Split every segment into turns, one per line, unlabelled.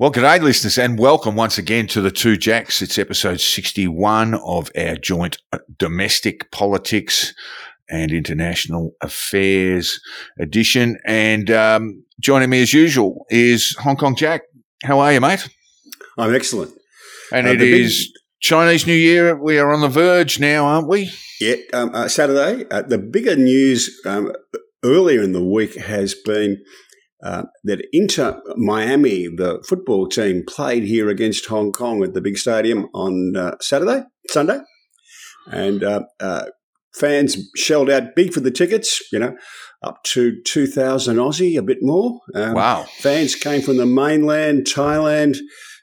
Well, g'day, listeners, and welcome once again to the Two Jacks. It's episode 61 of our joint uh, domestic politics and international affairs edition. And um, joining me as usual is Hong Kong Jack. How are you, mate?
I'm excellent.
And
Uh,
it
the big-
Chinese New Year. We are on the verge now, aren't we?
Yeah, um, uh, Saturday. Uh, the bigger news um, earlier in the week has been uh, that Inter Miami, the football team, played here against Hong Kong at the big stadium on uh, Saturday, Sunday, and uh, uh, fans shelled out big for the tickets. You know, up to two thousand Aussie, a bit more. Um,
Wow.
Fans came from the mainland, Thailand,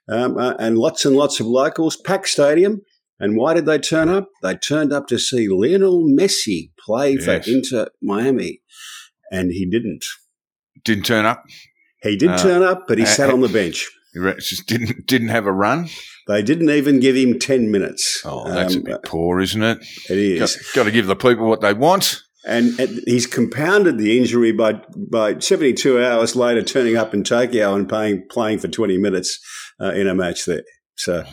um, uh, and lots and lots of locals. Packed stadium. And why did they turn up? They turned up to see Lionel Messi play
Yes.
for Inter Miami, and he didn't.
Didn't turn up.
He did
Uh,
turn up, but he
uh,
sat on the bench.
He re- Just didn't didn't have a run.
They didn't even give him ten minutes.
Oh, that's
Um,
a bit poor, isn't it?
It is.
Got, got to give the people what they want.
and, and he's compounded the injury by by seventy two hours later turning up in Tokyo and playing playing for twenty minutes uh, in a match there. So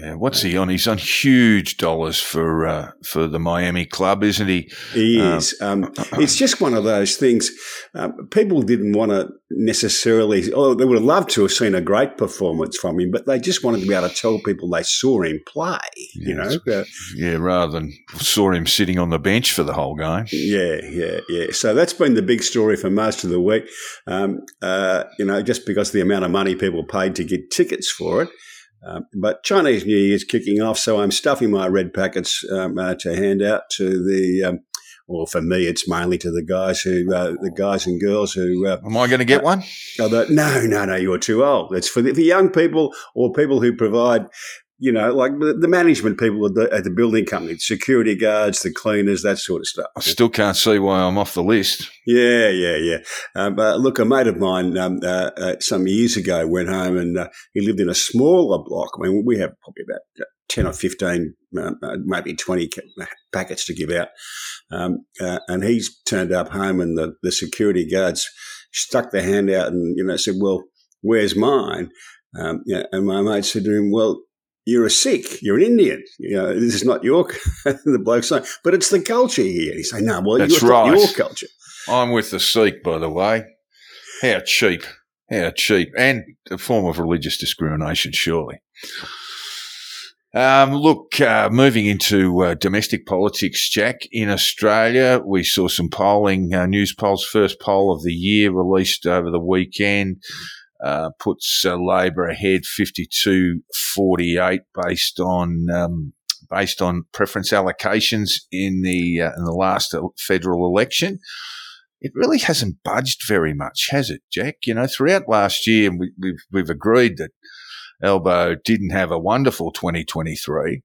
Yeah, what's he on? He's on huge dollars for uh, for the Miami club, isn't he?
He
Um,
is. Um, it's just one of those things. Um, people didn't want to necessarily, oh, they would have loved to have seen a great performance from him, but they just wanted to be able to tell people they saw him play. You know,
Yeah, rather than saw him sitting on the bench for the whole game.
yeah, yeah, yeah. So that's been the big story for most of the week. Um, uh, you know, just because the amount of money people paid to get tickets for it. Um, but Chinese New Year's kicking off, so I'm stuffing my red packets um, uh, to hand out to the. Um, well, for me, it's mainly to the guys who, uh, the guys and girls who. Uh,
Am I going to get one?
the, no, no, no, you're too old. It's for the for young people or people who provide. You know, like the, the management people at the, at the building company, security guards, the cleaners, that sort of stuff.
I still can't see why I'm off the list.
Yeah, yeah, yeah. Um, uh, look, a mate of mine um, uh, uh, some years ago went home and uh, he lived in a smaller block. I mean, we have probably about uh, 10 or 15, uh, uh, maybe 20 packets to give out. Um, uh, and he's turned up home and the, the security guards stuck their hand out and, you know, said, well, where's mine? Um, yeah, and my mate said to him, well, you're a Sikh, you're an Indian. You know, this is not your, the bloke saying, but it's the culture here. He's saying, no, well,
That's right.
your culture.
I'm with the Sikh, by the way. How cheap. How cheap. And a form of religious discrimination, surely. Um, look, uh, moving into uh, domestic politics, Jack, in Australia, we saw some polling, uh, news polls, first poll of the year released over the weekend, uh, puts uh, Labor ahead 52 48 based on, um, based on preference allocations in the, uh, in the last federal election it really hasn't budged very much, has it, Jack? You know, throughout last year, we, we've, we've agreed that Albo didn't have a wonderful 2023.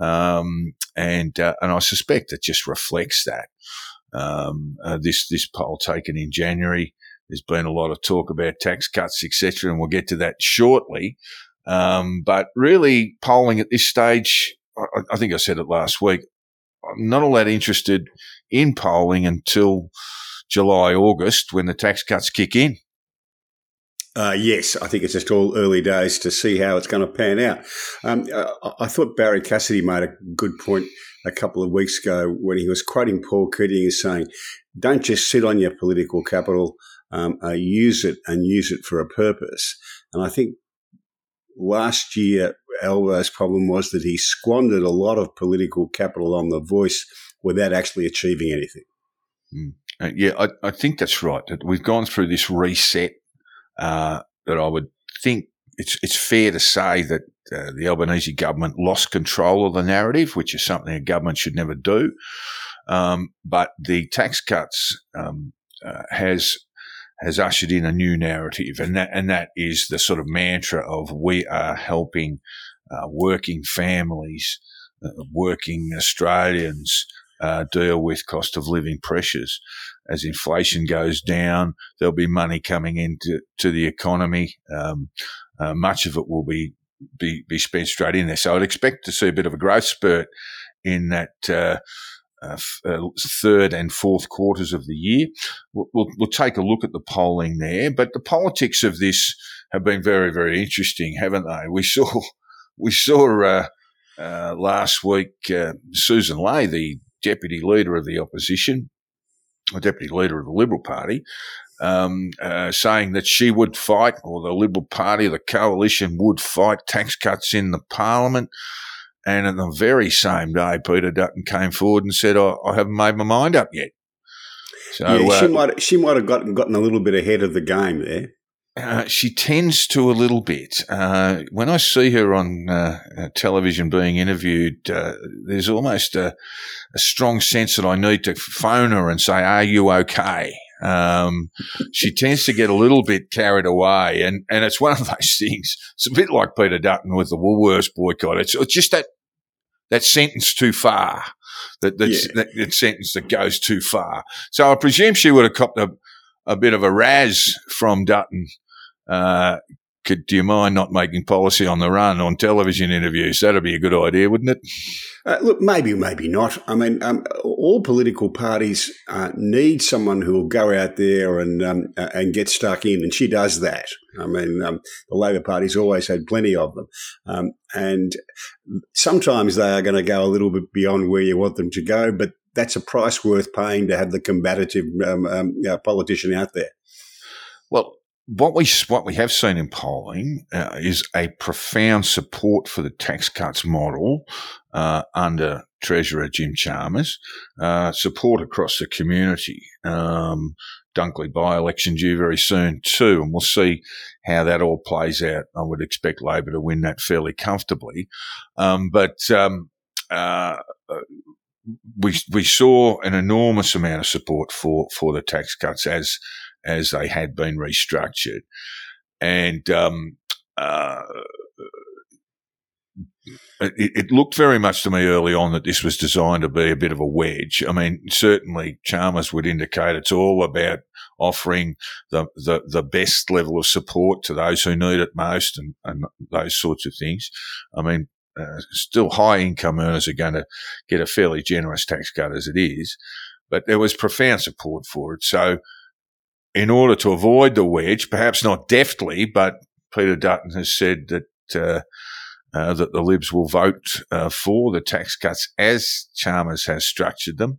Um, and, uh, and I suspect it just reflects that. Um, uh, this, this poll taken in January, there's been a lot of talk about tax cuts, etc., and we'll get to that shortly. Um, but really polling at this stage, I, I think I said it last week, I'm not all that interested in polling until July, August when the tax cuts kick in.
Uh, yes, I think it's just all early days to see how it's going to pan out. Um, I, I thought Barrie Cassidy made a good point a couple of weeks ago when he was quoting Paul Keating as saying, "Don't just sit on your political capital, um, uh, use it and use it for a purpose." And I think last year Albo's problem was that he squandered a lot of political capital on the voice without actually achieving anything.
Uh, yeah, I, I think that's right. We've gone through this reset. Uh, that I would think it's it's fair to say that uh, the Albanese government lost control of the narrative, which is something a government should never do. Um, but the tax cuts um, uh, has has ushered in a new narrative, and that and that is the sort of mantra of we are helping uh, working families, uh, working Australians uh, deal with cost of living pressures. As inflation goes down, there'll be money coming into to the economy. Um, uh, much of it will be, be be spent straight in there. So I'd expect to see a bit of a growth spurt in that uh, uh, third and fourth quarters of the year. We'll, we'll, we'll, take a look at the polling there, but the politics of this have been very, very interesting, haven't they? We saw, we saw uh, uh last week uh, Sussan Ley, the deputy leader of the opposition, the deputy leader of the Liberal Party, um, uh, saying that she would fight, or the Liberal Party, the coalition would fight tax cuts in the Parliament. And on the very same day, Peter Dutton came forward and said, I, I haven't made my mind up yet.
So, yeah, she uh, might she might have gotten gotten a little bit ahead of the game there.
Uh, she tends to a little bit. Uh, when I see her on uh, uh television being interviewed, uh, there's almost a, a, strong sense that I need to phone her and say, "Are you okay?" Um, she tends to get a little bit carried away, and, and it's one of those things. It's a bit like Peter Dutton with the Woolworths boycott. It's, it's just that that sentence too far. That, yeah. that, that sentence that goes too far. So I presume she would have copped a, a bit of a raz from Dutton. Uh, could, do you mind not making policy on the run on television interviews? That'd be a good idea, wouldn't it?
Uh, look, maybe, maybe not. I mean, um, all political parties uh, need someone who will go out there and um, uh, and get stuck in, and she does that. I mean, um, the Labor Party's always had plenty of them, um, and sometimes they are going to go a little bit beyond where you want them to go, but that's a price worth paying to have the combative um, um, politician out there.
Well, what we what we have seen in polling uh, is a profound support for the tax cuts model uh, under Treasurer Jim Chalmers, uh, support across the community. Um, Dunkley by election due very soon too, and we'll see how that all plays out. I would expect Labor to win that fairly comfortably, um, but um, uh, we we saw an enormous amount of support for for the tax cuts as as they had been restructured. And um, uh, it, it, looked very much to me early on that this was designed to be a bit of a wedge. I mean, certainly Chalmers would indicate it's all about offering the, the, the best level of support to those who need it most and, and those sorts of things. I mean, uh, still high income earners are going to get a fairly generous tax cut as it is, but there was profound support for it. So in order to avoid the wedge, perhaps not deftly, but Peter Dutton has said that uh, uh, that the Libs will vote uh, for the tax cuts as Chalmers has structured them,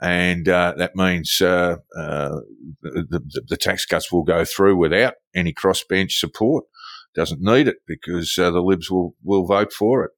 and uh, that means uh, uh, the, the, the, tax cuts will go through without any crossbench support. Doesn't need it because the Libs will will vote for it.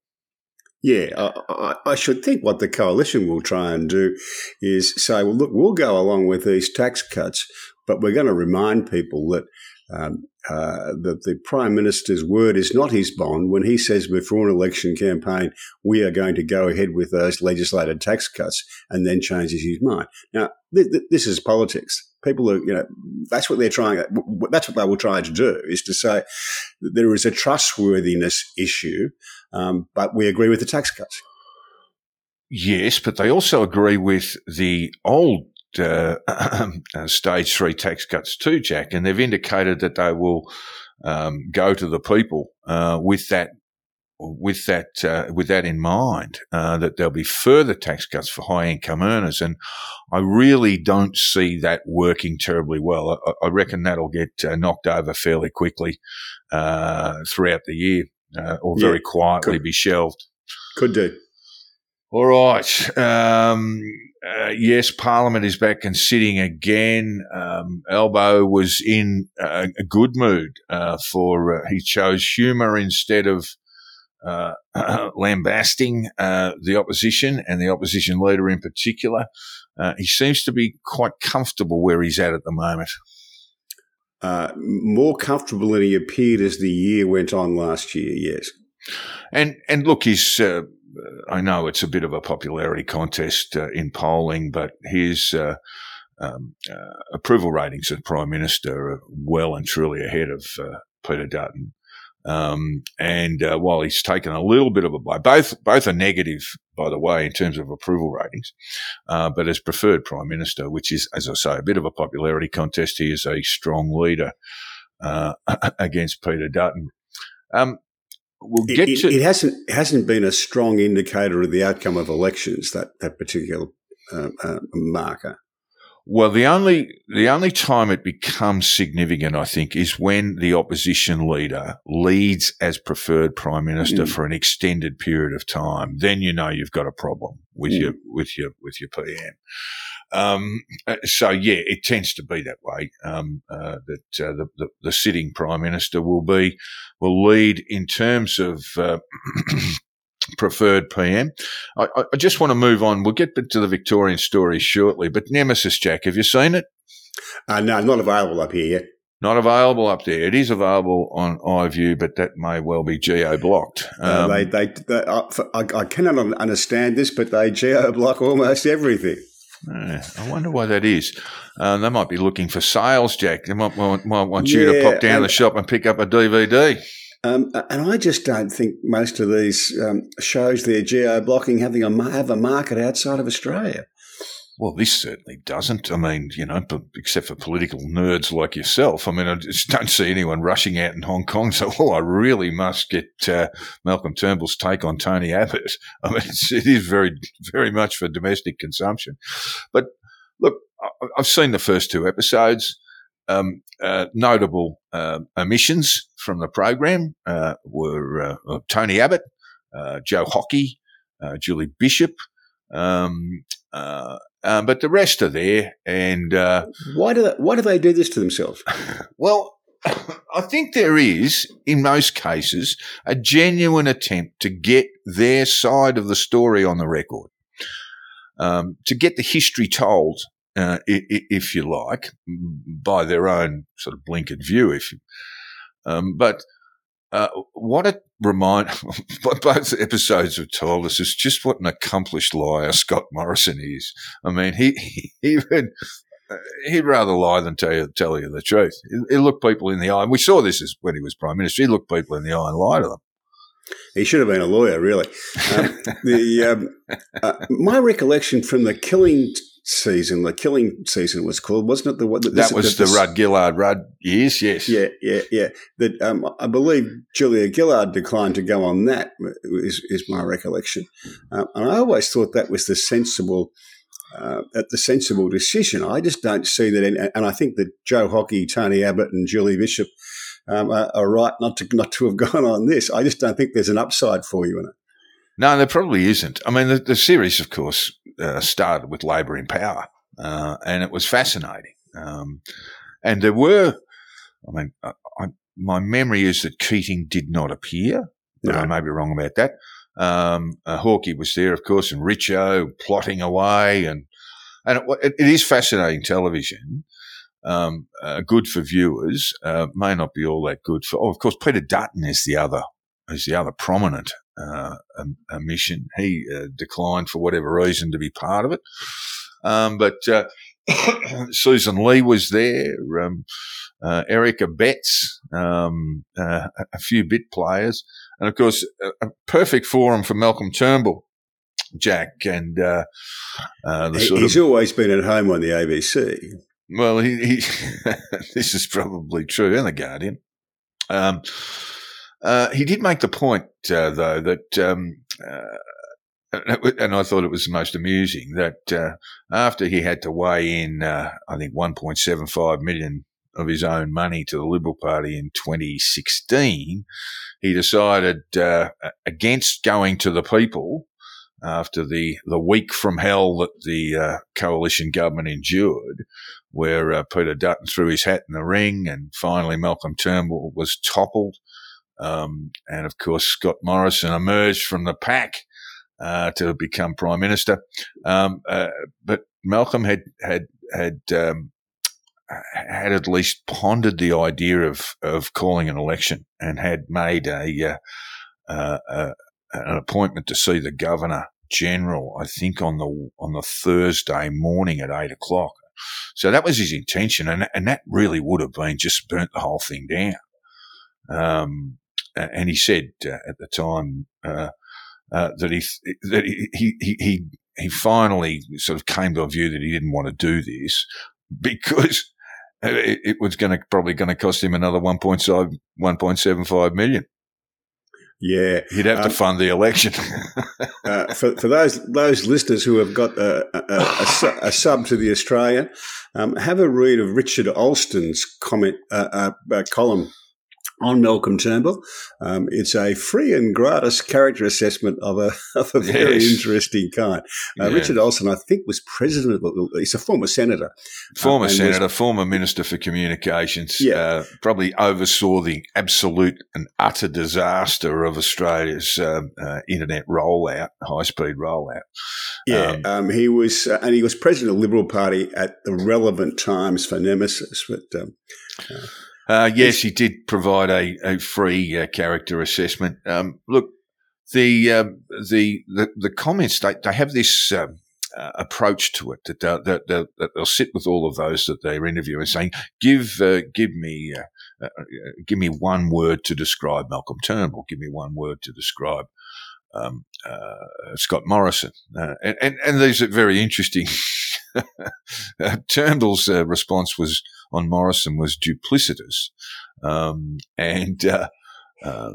Yeah, I, I, should think what the coalition will try and do is say, well, look, we'll go along with these tax cuts, but we're going to remind people that um, uh, that the prime minister's word is not his bond when he says before an election campaign we are going to go ahead with those legislated tax cuts, and then changes his mind. Now, th- th- this is politics. People are, you know, that's what they're trying. That's what they will try to do is to say there is a trustworthiness issue, um, but we agree with the tax cuts.
Yes, but they also agree with the old uh, uh, stage three tax cuts too, Jack, and they've indicated that they will um, go to the people uh, with that. With that, uh, with that in mind, uh, that there'll be further tax cuts for high income earners, and I really don't see that working terribly well. I, I reckon that'll get uh, knocked over fairly quickly throughout the year, or very yeah, quietly could, be shelved.
Could do.
All right. Um, uh, yes, Parliament is back and sitting again. Um, Albo was in a, a good mood uh, for uh, he chose humour instead of uh, lambasting uh, the opposition and the opposition leader in particular. Uh, he seems to be quite comfortable where he's at at the moment.
more comfortable than he appeared as the year went on last year. Yes.
And and look, he's I know it's a bit of a popularity contest uh, in polling, but his uh, um, uh, approval ratings as Prime Minister are well and truly ahead of uh, Peter Dutton. Um, and uh, while he's taken a little bit of a blow, both both are negative, by the way, in terms of approval ratings. But as preferred prime minister, which is, as I say, a bit of a popularity contest, he is a strong leader against Peter Dutton. Um, we'll get
it, it hasn't hasn't been a strong indicator of the outcome of elections that that particular uh, uh, marker.
Well, the only the only time it becomes significant, I think, is when the opposition leader leads as preferred prime minister
Mm.
for an extended period of time. Then you know you've got a problem with
Mm.
your with your with your PM. Um, uh, so yeah, it tends to be that way. Um, uh, that uh, the, the the sitting prime minister will be will lead in terms of. Uh, preferred PM. I, I- just want to move on. We'll get to the Victorian story shortly, but Nemesis Jack, have you seen it?
Uh, no, not available up here yet.
Not available up there. It is available on iView, but that may well be geo blocked.
Uh, they, they, they, I, I, I cannot understand this, but they geo block almost everything.
I wonder why that is. Uh, they might be looking for sales, Jack. They might, might, might want you to pop down
and-
the shop and pick up a DVD.
Um, and I just don't think most of these um, shows they're geo blocking having a have a market outside of Australia.
Well, this certainly doesn't. I mean, you know, except for political nerds like yourself. I mean, I just don't see anyone rushing out in Hong Kong. So, oh, I really must get uh, Malcolm Turnbull's take on Tony Abbott. I mean, it's, it is very, very much for domestic consumption. But look, I've seen the first two episodes. Um, uh, notable uh, omissions from the program uh, were uh, uh, Tony Abbott, Joe Hockey, Julie Bishop. Um, uh, uh, but the rest are there, and uh,
Why do they, why do they do this to themselves?
well, I think there is, in most cases, a genuine attempt to get their side of the story on the record, um, to get the history told, uh, i- i- if you like, by their own sort of blinkered view. If you, um, but uh, what it remind what both episodes have told us is just what an accomplished liar Scott Morrison is. I mean, he he would he'd rather lie than tell you tell you the truth. He, looked people in the eye. And we saw this as when he was prime minister. He looked people in the eye and lied to them.
He should have been a lawyer, really. Um, the um, uh, my recollection from the killing season, the killing season was called, wasn't it? The one
That was the Rudd Gillard Rudd years. Yes.
Yeah, yeah, yeah. That um, I believe Julia Gillard declined to go on that. Is, is my recollection, um, and I always thought that was the sensible, uh, the sensible decision. I just don't see that, any, and I think that Joe Hockey, Tony Abbott, and Julie Bishop um, are, are right not to not to have gone on this. I just don't think there's an upside for you in it.
No, there probably isn't. I mean, the, the series, of course, uh, started with Labor in power, uh, and it was fascinating. Um, and there were, I mean, I, I, my memory is that Keating did not appear, but
No.
I may be wrong about that. Um, uh, Hawkey was there, of course, and Richo plotting away, and and it, it is fascinating television. Um, uh, good for viewers, uh, may not be all that good for. Oh, of course, Peter Dutton is the other is the other prominent uh, omission. He uh, declined for whatever reason to be part of it. Um, but uh, Sussan Ley was there, um, uh, Eric Abetz, um, uh, a- few bit players, and of course, a, a perfect forum for Malcolm Turnbull, Jack, and uh, uh, the
He-
sort
He's
of
always been at home on the ABC.
well, he, he this is probably true, and the Guardian. Um, uh, he did make the point, uh, though, that, um, uh, and I thought it was most amusing that uh, after he had to weigh in, uh, I think, 1.75 million of his own money to the Liberal Party in 2016, he decided against going to the people after the, the week from hell that the uh, coalition government endured, where uh, Peter Dutton threw his hat in the ring and finally Malcolm Turnbull was toppled. Um, and of course, Scott Morrison emerged from the pack uh, to become prime minister. Um, uh, but Malcolm had had had um, had at least pondered the idea of of calling an election and had made a uh, uh, uh, an appointment to see the governor general. I think on the on the Thursday morning at eight o'clock. So that was his intention, and and that really would have been just burnt the whole thing down. Um, and he said uh, at the time uh, uh, that he that he, he he he finally sort of came to a view that he didn't want to do this because it, it was going to probably going to cost him another 1.75 million.
Yeah,
he'd have um, to fund the election.
uh, for, for those those listeners who have got a, a, a, a sub to the Australian, um, have a read of Richard Alston's comment uh, uh, uh column on Malcolm Turnbull. Um, it's a free and gratis character assessment of a, of a very yes. interesting kind. Uh, yeah. Richard Alston, I think, was president of, he's a former senator.
Former uh, senator, was, former minister for communications. Yeah. Uh, probably oversaw the absolute and utter disaster of Australia's um, uh, internet rollout, high speed rollout.
Yeah, um, um, he was, uh, and he was president of the Liberal Party at the relevant times for Nemesis. But um,
uh, uh, yes, he did provide a, a free uh, character assessment. Um, look, the, uh, the, the the comments they, they have this um, uh, approach to it that they'll, that, they'll, that they'll sit with all of those that they're interviewing, saying, "Give uh, give me uh, give me one word to describe Malcolm Turnbull. Give me one word to describe." Um, Scott Morrison, and, and, and these are very interesting. Turnbull's response was on Morrison was duplicitous, um, and uh, uh,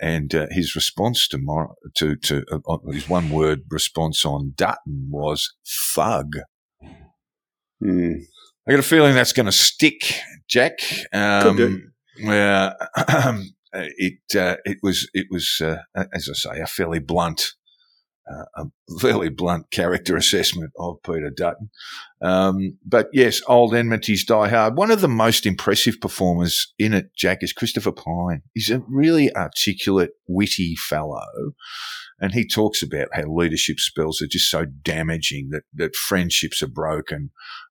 and uh, his response to Mor- to to uh, his one word response on Dutton was thug.
Mm.
I got a feeling that's going to stick, Jack. Um, uh, it uh, it was it was uh, as I say a fairly blunt uh, a fairly blunt character assessment of Peter Dutton. Um, but yes, old enmities die hard. One of the most impressive performers in it, Jack, is Christopher Pyne. He's a really articulate, witty fellow. And he talks about how leadership spells are just so damaging that, that friendships are broken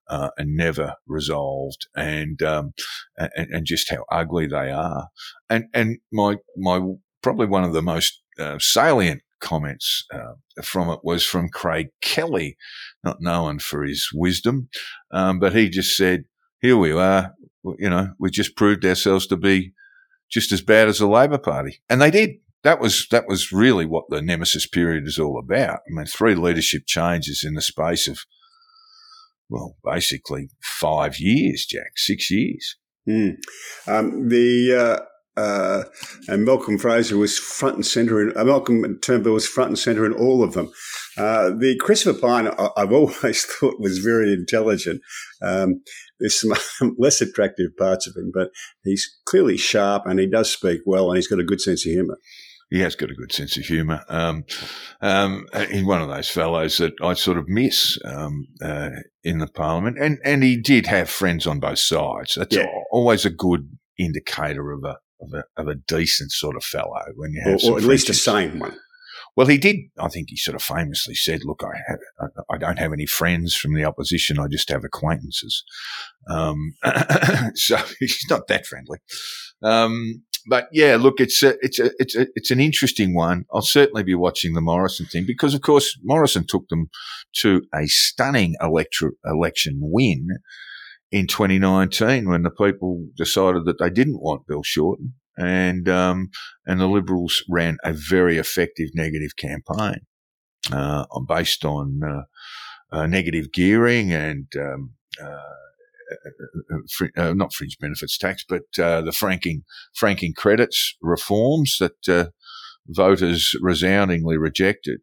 uh, and never resolved, and, um, and and just how ugly they are. And and my my probably one of the most uh, salient comments uh, from it was from Craig Kelly, not known for his wisdom, um, but he just said, "Here we are. You know, we just proved ourselves to be just as bad as the Labor Party," and they did. That was that was really what the nemesis period is all about. I mean, three leadership changes in the space of well, basically five years, Jack, six years.
Mm. Um, the uh, uh, and Malcolm Fraser was front and centre. In, uh, Malcolm Turnbull was front and centre in all of them. Uh, the Christopher Pyne, I, have always thought was very intelligent. Um, there's some less attractive parts of him, but he's clearly sharp and he does speak well, and he's got a good sense of humour.
He has got a good sense of humour. Um, um, he's one of those fellows that I sort of miss um, uh, in the parliament, and and he did have friends on both sides. That's yeah. always a good indicator of a of a, of a decent sort of fellow when you have,
or, or at least a sane one.
Well, he did. I think he sort of famously said, "Look, I have, I don't have any friends from the opposition. I just have acquaintances." Um, so he's not that friendly. Um, but yeah, look, it's a, it's a, it's a, it's an interesting one. I'll certainly be watching the Morrison thing because, of course, Morrison took them to a stunning electro, election win in 2019 when the people decided that they didn't want Bill Shorten, and um, and the Liberals ran a very effective negative campaign uh, based on uh, uh, negative gearing and. Um, uh, uh, not fringe benefits tax, but uh, the franking franking credits reforms that voters resoundingly rejected.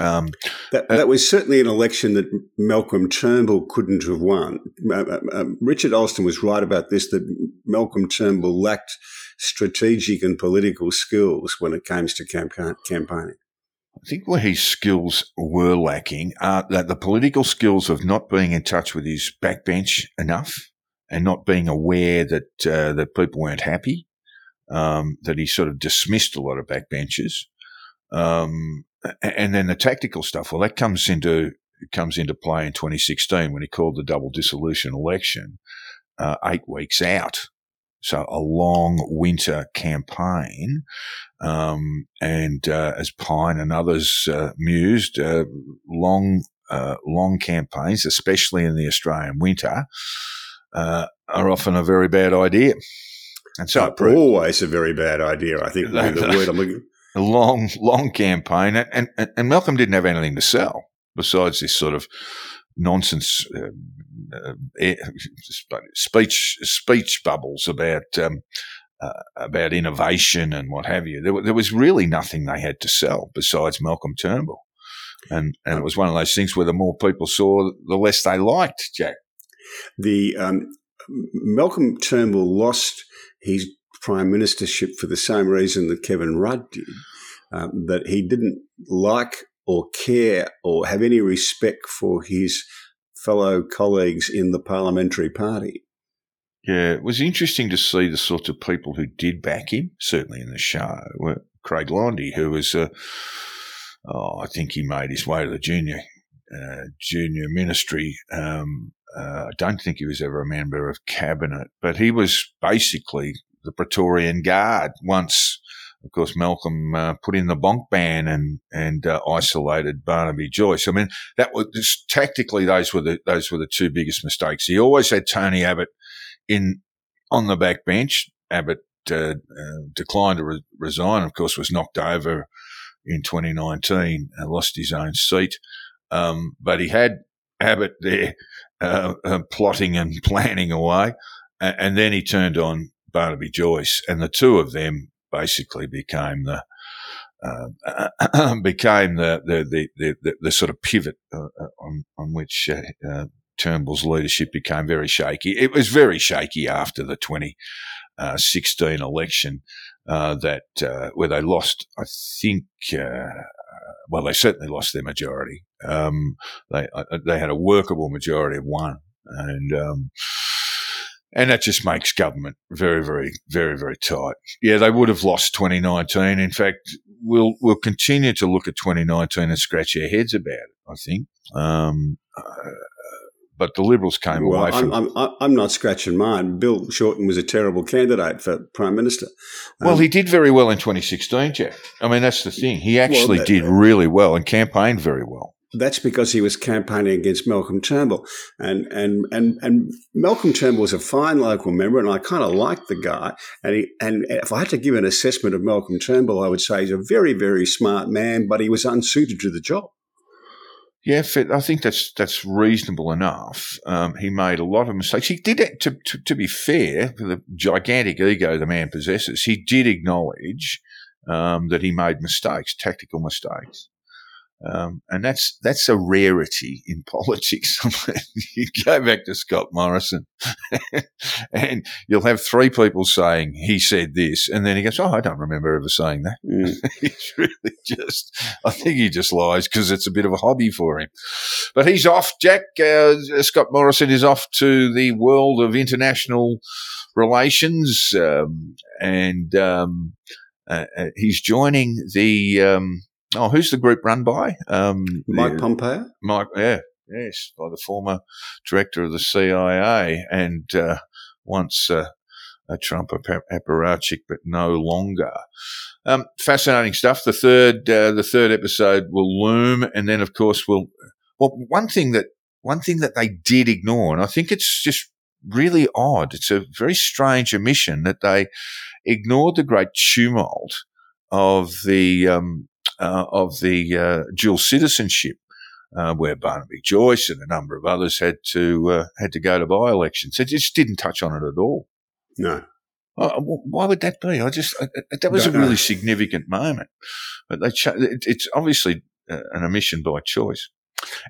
Um, that, uh, that was certainly an election that Malcolm Turnbull couldn't have won. Uh, uh, Richard Alston was right about this that Malcolm Turnbull lacked strategic and political skills when it came to campaigning.
I think where his skills were lacking are that the political skills of not being in touch with his backbench enough and not being aware that uh, that people weren't happy, um, that he sort of dismissed a lot of backbenchers. Um, and then the tactical stuff. Well, that comes into comes into play in 2016 when he called the double dissolution election uh, eight weeks out. So a long winter campaign, um, and uh, as Pyne and others uh, mused, uh, long uh, long campaigns, especially in the Australian winter, uh, are often a very bad idea. And so
always a very bad idea. I think the word I'm looking.
A long, long campaign, and, and, and Malcolm didn't have anything to sell besides this sort of nonsense uh, uh, eh, speech speech bubbles about um, uh, about innovation and what have you. There, there was really nothing they had to sell besides Malcolm Turnbull, and and it was one of those things where the more people saw, the less they liked Jack.
The um, Malcolm Turnbull lost his prime ministership for the same reason that Kevin Rudd did, um, that he didn't like or care or have any respect for his fellow colleagues in the parliamentary party.
Yeah, it was interesting to see the sorts of people who did back him, certainly in the show. Craig Laundy, who was, uh, oh, I think he made his way to the junior uh, junior ministry. Um, uh, I don't think he was ever a member of cabinet, but he was basically the Praetorian Guard once. Of course, Malcolm uh, put in the bonk ban and and uh, isolated Barnaby Joyce. I mean, that was just, tactically those were the those were the two biggest mistakes. He always had Tony Abbott in on the back bench. Abbott uh, uh, declined to re- resign. Of course, was knocked over in 2019 and lost his own seat. Um, but he had Abbott there uh, uh, plotting and planning away, and then he turned on Barnaby Joyce, and the two of them basically became the uh, became the the, the the, the, sort of pivot uh, uh, on on which uh, uh, Turnbull's leadership became very shaky. It was very shaky after the 2016 election uh, that uh, where they lost, I think. Well, they certainly lost their majority. Um, they they had a workable majority of one, and um, and that just makes government very, very, very, very tight. Yeah, they would have lost 2019. In fact, we'll we'll continue to look at 2019 and scratch our heads about it. I think. Um, uh, but the Liberals came
Well,
away from.
I'm, I'm, I'm not scratching mine. Bill Shorten was a terrible candidate for prime minister.
well,
Um,
he did very well in 2016, Jack. I mean, that's the thing. He actually
that-
did really well and campaigned very well.
That's because he was campaigning against Malcolm Turnbull, and and and and Malcolm Turnbull was a fine local member, and I kind of liked the guy. And he, and if I had to give an assessment of Malcolm Turnbull, I would say he's a very very smart man, but he was unsuited to the job.
Yeah, I think that's that's reasonable enough. Um, he made a lot of mistakes. He did to, to, to be fair, for the gigantic ego the man possesses. He did acknowledge um, that he made mistakes, tactical mistakes, um, and that's that's a rarity in politics. you go back to Scott Morrison, and you'll have three people saying he said this, and then he goes, "Oh, I don't remember ever saying that." he's really just, I think he just lies because it's a bit of a hobby for him. But he's off, Jack. Uh, Scott Morrison is off to the world of international relations, um, and um, uh, uh, he's joining the. Oh, who's the group run by? Um,
Mike
the-
Pompeo.
Mike, yeah, yes, by the former director of the CIA and uh, once uh, a Trump appa- apparatchik, but no longer. Um, fascinating stuff. The third, uh, the third episode will loom, and then of course we'll. Well, one thing that one thing that they did ignore, and I think it's just really odd. It's a very strange omission that they ignored the great tumult of the um, of the uh, dual citizenship uh, where Barnaby Joyce and a number of others had to uh, had to go to by elections. it just didn't touch on it at all.
No,
Uh, why would that be? I just uh, uh, that was a
know.
really significant moment, but they cha- it, it's obviously uh, an omission by choice.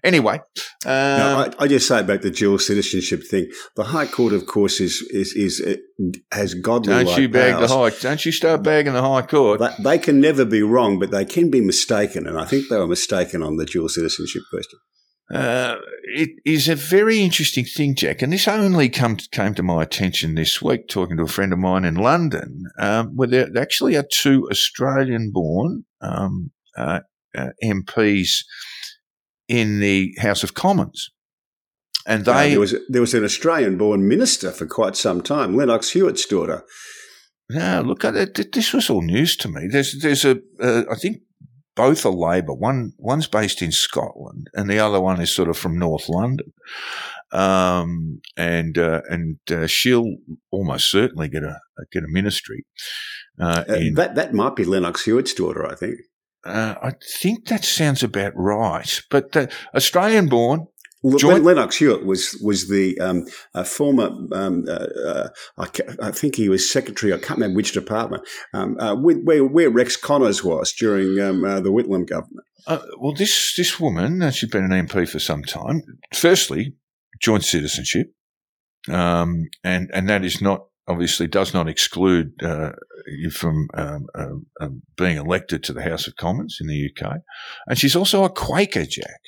Anyway, um,
no I, I just say about the dual citizenship thing. The High Court, of course, is is is has godly
don't you bag the high? Don't you start bagging the high court?
They, they can never be wrong, but they can be mistaken, and I think they were mistaken on the dual citizenship question.
Uh, it is a very interesting thing, Jack, and this only come came to my attention this week talking to a friend of mine in London, um, where there actually are two Australian-born um, uh, uh, MPs in the House of Commons, and
Uh, there was there was an Australian-born minister for quite some time, Lenox Hewitt's daughter.
No, look at it. This was all news to me. There's, there's a, uh, I think both are Labor. One, one's based in Scotland, and the other one is sort of from North London. um, and uh, and uh, she'll almost certainly get a get a ministry.
Uh, in, that that might be Lenox Hewitt's daughter, I think.
I think that sounds about right. But Australian born,
Joint- Lenox Hewitt was was the um, former. Um, uh, uh, I, I, think he was secretary. I can't remember which department. Um, uh, where, where Rex Connors was during um, uh, the Whitlam government.
Uh, well, this this woman, uh, she's been an MP for some time. Firstly, joint citizenship, um, and and that is not obviously does not exclude you from um, um, being elected to the House of Commons in the UK. And she's also a Quaker, Jack.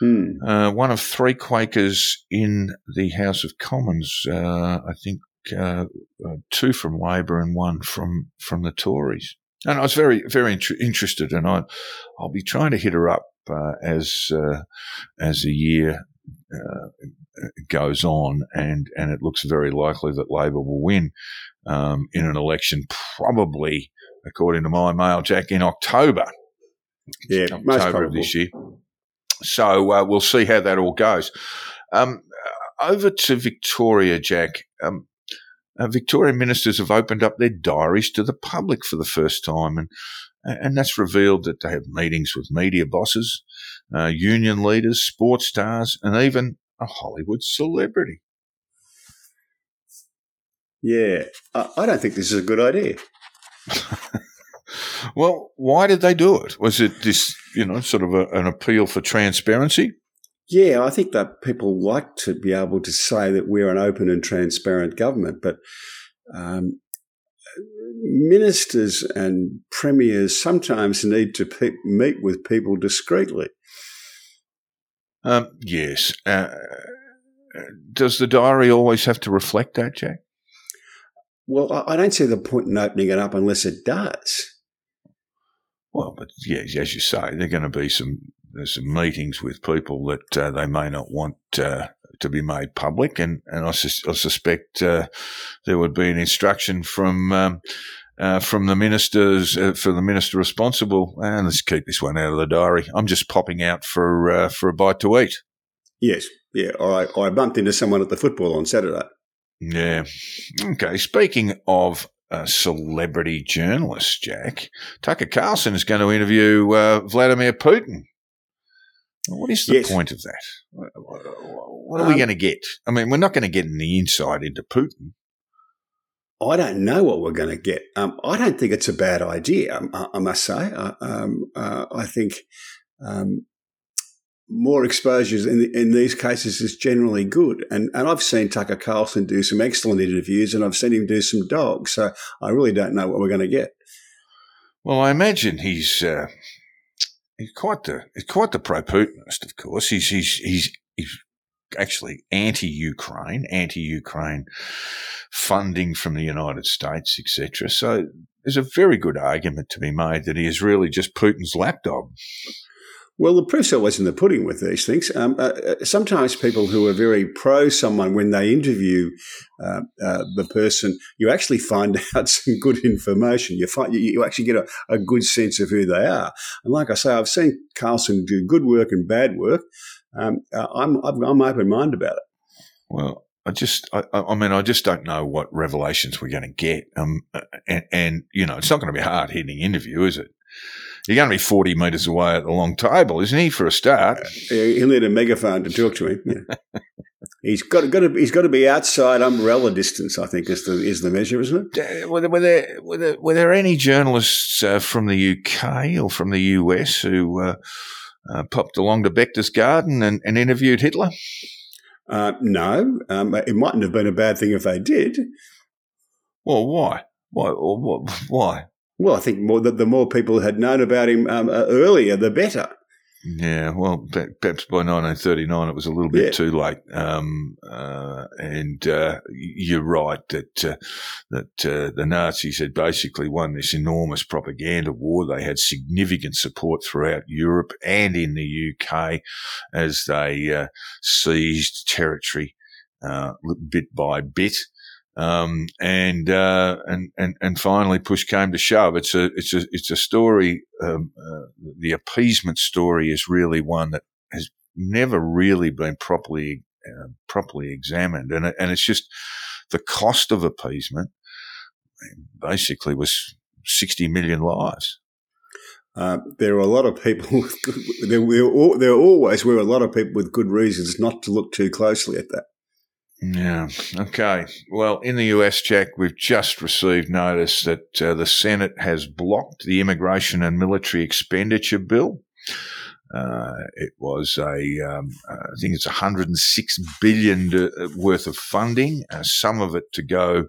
Hmm.
Uh, one of three Quakers in the House of Commons. Uh, I think uh, uh two from Labor and one from from the Tories. And I was very very int- interested, and I I'll be trying to hit her up uh, as uh, as the year goes on, and and it looks very likely that Labor will win um, in an election, probably according to my mail, Jack, in October.
Yeah,
October of this year. So uh, we'll see how that all goes. Um, over to Victoria, Jack. Um, uh, Victorian ministers have opened up their diaries to the public for the first time, and and that's revealed that they have meetings with media bosses, uh, union leaders, sports stars, and even a Hollywood celebrity.
Yeah, I, don't think this is a good idea.
Well, why did they do it? Was it this, you know, sort of a, an appeal for transparency?
Yeah, I think that people like to be able to say that we're an open and transparent government, but um, ministers and premiers sometimes need to pe- meet with people discreetly.
Um, yes. Uh, does the diary always have to reflect that, Jack?
Well, I don't see the point in opening it up unless it does.
Well, but yeah, as you say, there are going to be some there's some meetings with people that uh, they may not want uh, to be made public, and and I, sus- I suspect uh, there would be an instruction from. Um, uh, from the ministers, uh, for the minister responsible, and let's keep this one out of the diary. I'm just popping out for uh, for a bite to eat.
Yes, yeah. I I bumped into someone at the football on Saturday.
Yeah. Okay. Speaking of uh, celebrity journalist, Jack. Tucker Carlson is going to interview uh, Vladimir Putin. What is the yes. point of that? What are um, we going to get? I mean, we're not going to get any insight into Putin.
I don't know what we're going to get. Um, I don't think it's a bad idea. Um, I, I must say. Uh, um, uh, I think um, more exposures in, in these cases is generally good. And, and I've seen Tucker Carlson do some excellent interviews and I've seen him do some dogs. So I really don't know what we're going to get.
Well, I imagine he's, uh, he's quite the, he's quite the pro-Putinist, of course. He's, he's, he's, he's actually anti-Ukraine, anti-Ukraine funding from the United States, etc. So there's a very good argument to be made that he is really just Putin's lapdog.
Well, the proof's always in the pudding with these things. Um, uh, uh, sometimes people who are very pro someone, when they interview uh, uh, the person, you actually find out some good information. You find you, actually get a, a, good sense of who they are. And like I say, I've seen Carlson do good work and bad work. Um, uh, I'm I'm open minded about it.
Well, I just, I, I, mean, I just don't know what revelations we're going to get. Um, and, and, you know, it's not going to be a hard hitting interview, is it? You're going to be 40 metres away at the long table, isn't he, for a start? Uh,
he'll need a megaphone to talk to him. Yeah. he's got, got to, he's got to be outside umbrella distance, I think, is the, is the measure, isn't
it? Uh, were there, were there, were there, were there any journalists uh, from the UK or from the US who uh, uh, popped along to Berchtesgaden and, and interviewed Hitler?
Uh, no. Um, it mightn't have been a bad thing if they did.
Well, why? Why? Why?
Well, I think more that the more people had known about him um, uh, earlier, the better.
Yeah, well, perhaps by 1939 it was a little bit yeah. too late. Um, uh, and uh, you're right that uh, that uh, the Nazis had basically won this enormous propaganda war. They had significant support throughout Europe and in the UK as they uh, seized territory uh, bit by bit. Um, and, uh, and, and, and finally push came to shove. It's a, it's a, it's a story. Um, uh, the appeasement story is really one that has never really been properly uh, properly examined, and and it's just the cost of appeasement basically was sixty million lives.
Uh, there are a lot of people. there, were, there always were a lot of people with good reasons not to look too closely at that.
Yeah. Okay. Well, in the US, Jack, we've just received notice that uh, the Senate has blocked the immigration and military expenditure bill. Uh, it was a, um, I think it's 106 billion uh, worth of funding, uh, some of it to go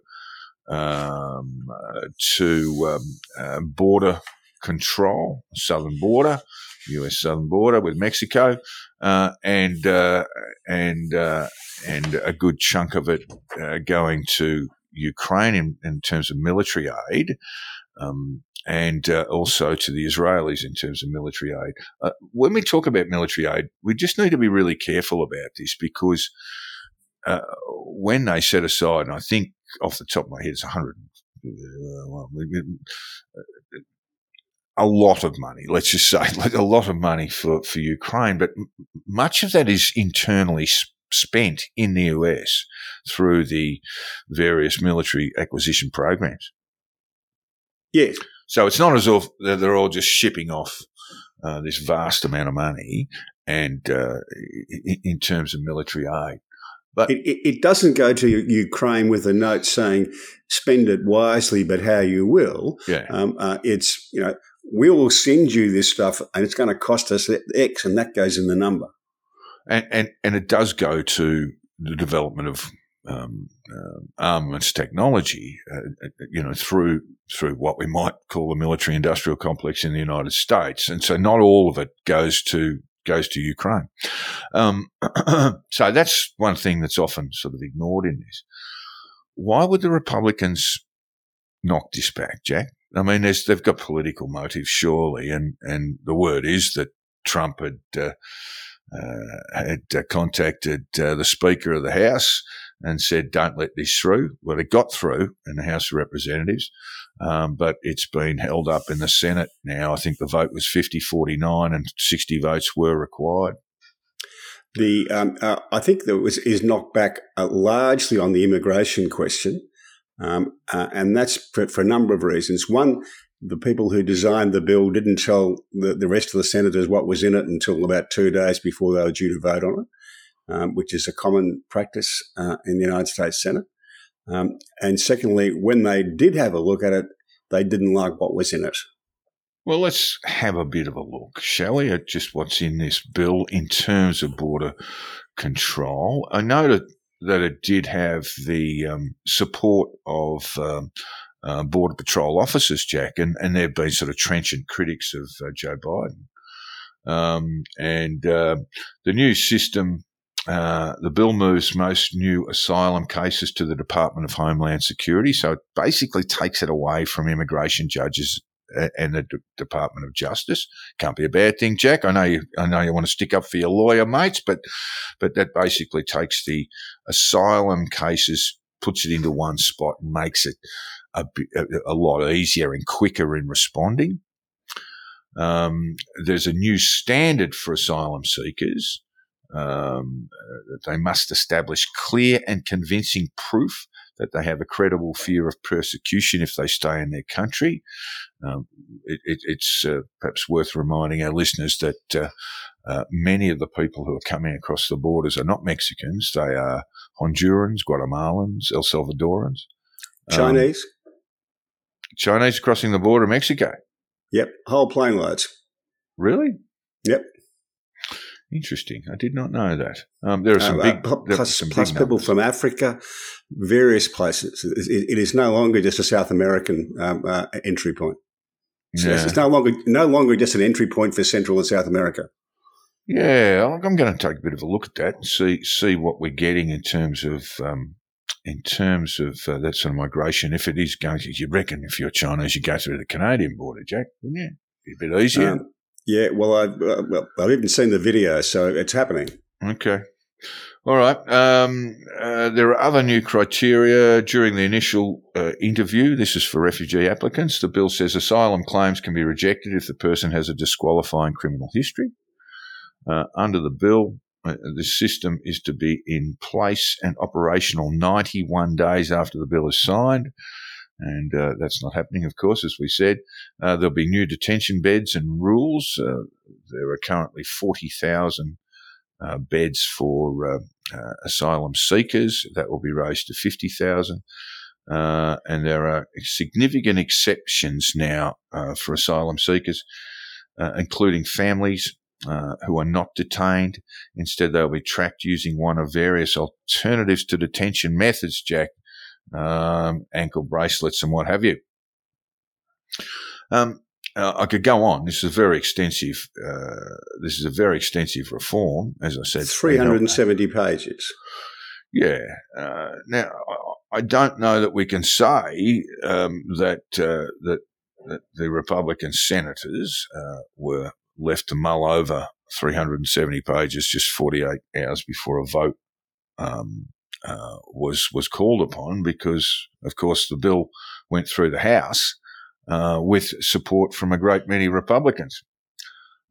um, uh, to um, border control, southern border, U.S. southern border with Mexico, uh, and uh, and uh, and a good chunk of it uh, going to Ukraine in, in, terms of military aid. Um, and uh, also to the Israelis in terms of military aid. Uh, when we talk about military aid, we just need to be really careful about this because when they set aside, and I think off the top of my head, it's 100, well, a lot of money, let's just say, like a lot of money for, for Ukraine, but much of that is internally spent in the US through the various military acquisition programs.
Yes.
So it's not as if they're all just shipping off uh, this vast amount of money and uh, in terms of military aid.
But it, it, doesn't go to Ukraine with a note saying spend it wisely, but how you will.
Yeah.
Um, uh, it's you know we will send you this stuff and it's going to cost us X, and that goes in the number.
And, and, and it does go to the development of um, uh, armaments technology, uh, you know, through through what we might call the military industrial complex in the United States, and so not all of it goes to goes to Ukraine. Um, so that's one thing that's often sort of ignored in this. Why would the Republicans knock this back, Jack? I mean, they've got political motives, surely, and and the word is that Trump had uh, uh, had uh, contacted uh, the Speaker of the House and said, "Don't let this through." Well, it got through in the House of Representatives, um, but it's been held up in the Senate now. I think the vote was 50-49 and sixty votes were required.
The um, uh, I think that was is knocked back uh, largely on the immigration question. Um, uh, and that's for, for, a number of reasons. One, the people who designed the bill didn't tell the, the, rest of the senators what was in it until about two days before they were due to vote on it, um, which is a common practice uh, in the United States Senate. Um, and secondly, when they did have a look at it, they didn't like what was in it.
Well, let's have a bit of a look, shall we, at just what's in this bill in terms of border control. I know that it did have the um, support of um, uh, Border Patrol officers, Jack, and, and they've been sort of trenchant critics of uh, Joe Biden. Um, and uh, the new system, uh, the bill moves most new asylum cases to the Department of Homeland Security. So it basically takes it away from immigration judges and the D- Department of Justice. Can't be a bad thing, Jack. I know you. I know you want to stick up for your lawyer mates, but but that basically takes the asylum cases, puts it into one spot, and makes it a, a lot easier and quicker in responding. Um, there's a new standard for asylum seekers. Um, they must establish clear and convincing proof that they have a credible fear of persecution if they stay in their country. Um, it, it, it's uh, perhaps worth reminding our listeners that uh, uh, many of the people who are coming across the borders are not Mexicans. They are Hondurans, Guatemalans, El Salvadorans.
Chinese. Um,
Chinese crossing the border of Mexico.
Yep, whole plane loads.
Really?
Yep.
Interesting. I did not know that. Um, there are some uh, big,
uh, plus, some plus big people from Africa, various places. It, it is no longer just a South American um, uh, entry point. So yeah. It's no longer no longer just an entry point for Central and South America.
Yeah, I'm going to take a bit of a look at that and see see what we're getting in terms of um, in terms of uh, that sort of migration. If it is going to, you reckon if you're Chinese, you go through the Canadian border, Jack, wouldn't you? Be a bit easier. Um,
yeah, well, I've uh, well, I've even seen the video, so it's happening.
Okay. All right. Um, uh, there are other new criteria during the initial uh, interview. This is for refugee applicants. The bill says asylum claims can be rejected if the person has a disqualifying criminal history. Uh, under the bill, uh, the system is to be in place and operational 91 days after the bill is signed. And uh, that's not happening, of course, as we said. Uh, there'll be new detention beds and rules. Uh, there are currently 40,000 uh, beds for asylum seekers. That will be raised to 50,000. Uh, and there are significant exceptions now uh, for asylum seekers, uh, including families uh, who are not detained. Instead, they'll be tracked using one of various alternatives to detention methods, Jack, um, ankle bracelets and what have you. Um, uh, I could go on. This is a very extensive. Uh, this is a very extensive reform, as I said.
Three hundred and seventy pages.
Yeah. now, I don't know that we can say um, that, uh, that, that the Republican senators uh, were left to mull over 370 pages just 48 hours before a vote um, uh, was was called upon, because of course the bill went through the House uh, with support from a great many Republicans.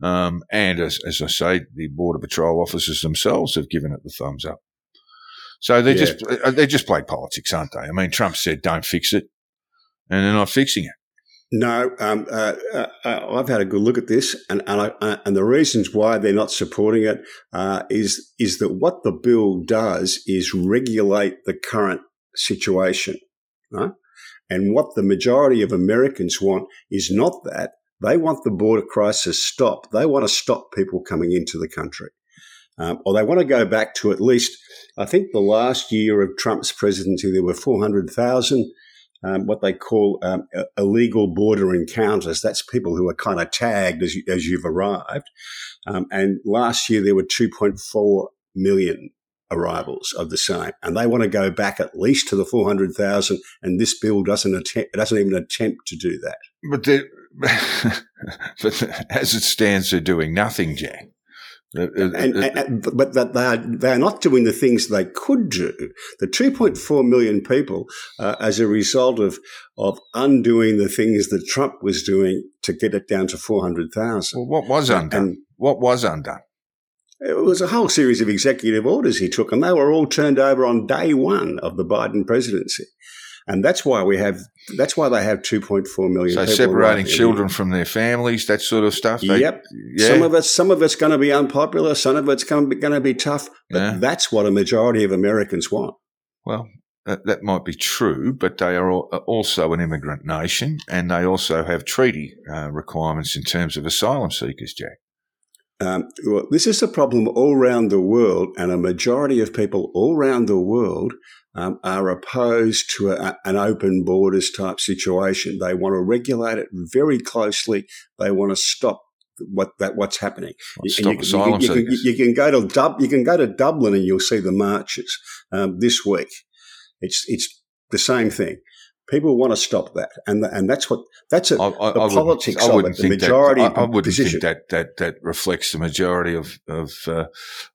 Um, and as, as I say, the Border Patrol officers themselves have given it the thumbs up. So they yeah. just uh, they just play politics, aren't they? I mean, Trump said, "Don't fix it," and they're not fixing it.
No, um, uh, uh, uh I've had a good look at this, and and, I, uh, and the reasons why they're not supporting it uh, is is that what the bill does is regulate the current situation, right? And what the majority of Americans want is not that. They want the border crisis stopped. They want to stop people coming into the country um, or they want to go back to at least, I think the last year of Trump's presidency, there were 400,000. Um, what they call um, illegal border encounters. That's people who are kind of tagged as, you, as you've arrived. Um, and last year there were 2.4 million arrivals of the same, and they want to go back at least to the 400,000. And this bill doesn't attempt, doesn't even attempt to do that.
But, but as it stands, they're doing nothing, Jack.
Uh, uh, and, uh, and, but that they are, they are not doing the things they could do. The 2.4 million people, uh, as a result of, of undoing the things that Trump was doing to get it down to 400,000.
Well, what was undone? And what was undone?
It was a whole series of executive orders he took, and they were all turned over on day one of the Biden presidency and that's why we have that's why they have 2.4 million.
So separating children from their families, that sort of stuff.
They, yep. Yeah. Some of it, some of it's going to be unpopular. Some of it's going to be, going to be tough. But yeah. that's what a majority of Americans want.
Well, that, that might be true, but they are also an immigrant nation, and they also have treaty uh, requirements in terms of asylum seekers, Jack.
Um, well, this is a problem all around the world, and a majority of people all around the world um, are opposed to a, an open borders type situation. They want to regulate it very closely. They want to stop what that what's happening.
Stop you, asylum
you, you, can, you, can, go to Dub, you can go to Dublin and you'll see the marches um, this week. It's it's the same thing. People want to stop that, and the, and that's what that's a, I, I, the I politics of it. The majority.
That, I, wouldn't position. think that that that reflects the majority of of uh,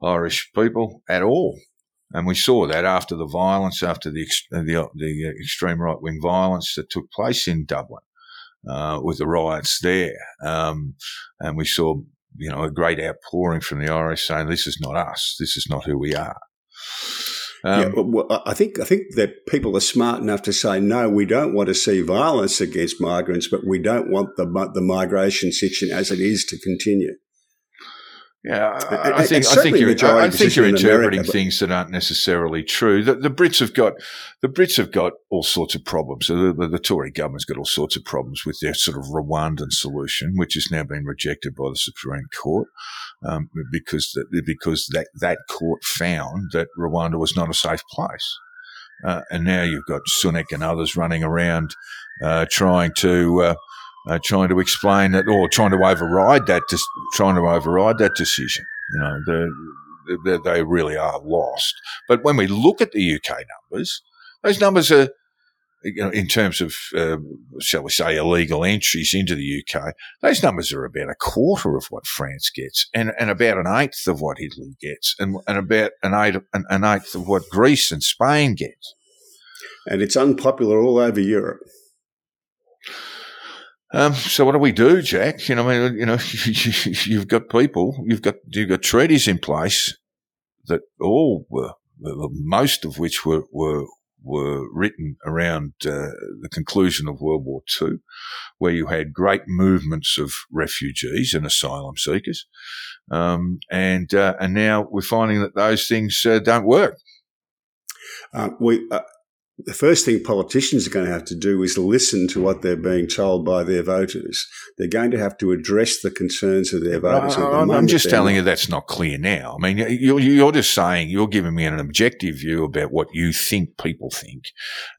Irish people at all. And we saw that after the violence, after the the, the extreme right wing violence that took place in Dublin uh, with the riots there, um, and we saw you know a great outpouring from the Irish saying this is not us, this is not who we are.
Um, yeah, well, I think I think that people are smart enough to say no. We don't want to see violence against migrants, but we don't want the the migration situation as it is to continue.
Yeah, I, I think I think you're I, think you're interpreting America, things that aren't necessarily true. The, the, Brits have got the Brits have got all sorts of problems. The, the, the, Tory government's got all sorts of problems with their sort of Rwandan solution, which has now been rejected by the Supreme Court um, because that, because that that court found that Rwanda was not a safe place. Uh, and now you've got Sunak and others running around uh, trying to uh, uh, trying to explain that or trying to override that, trying to override that decision. You know, the, the, they really are lost. But when we look at the UK numbers, those numbers are, you know, in terms of, uh, shall we say, illegal entries into the UK, those numbers are about a quarter of what France gets and, and about an eighth of what Italy gets and, and about an, eight, an, an eighth of what Greece and Spain get.
And it's unpopular all over Europe.
Um, so what do we do, Jack? You know, I mean, you know, you've got people, you've got you've got treaties in place that all were, most of which were were were written around uh, the conclusion of World War II, where you had great movements of refugees and asylum seekers, um, and uh, and now we're finding that those things uh, don't work.
Uh, we uh, the first thing politicians are going to have to do is listen to what they're being told by their voters. They're going to have to address the concerns of their voters.
I, am just telling you that's not clear now. I mean, you're, you're, just saying you're giving me an objective view about what you think people think,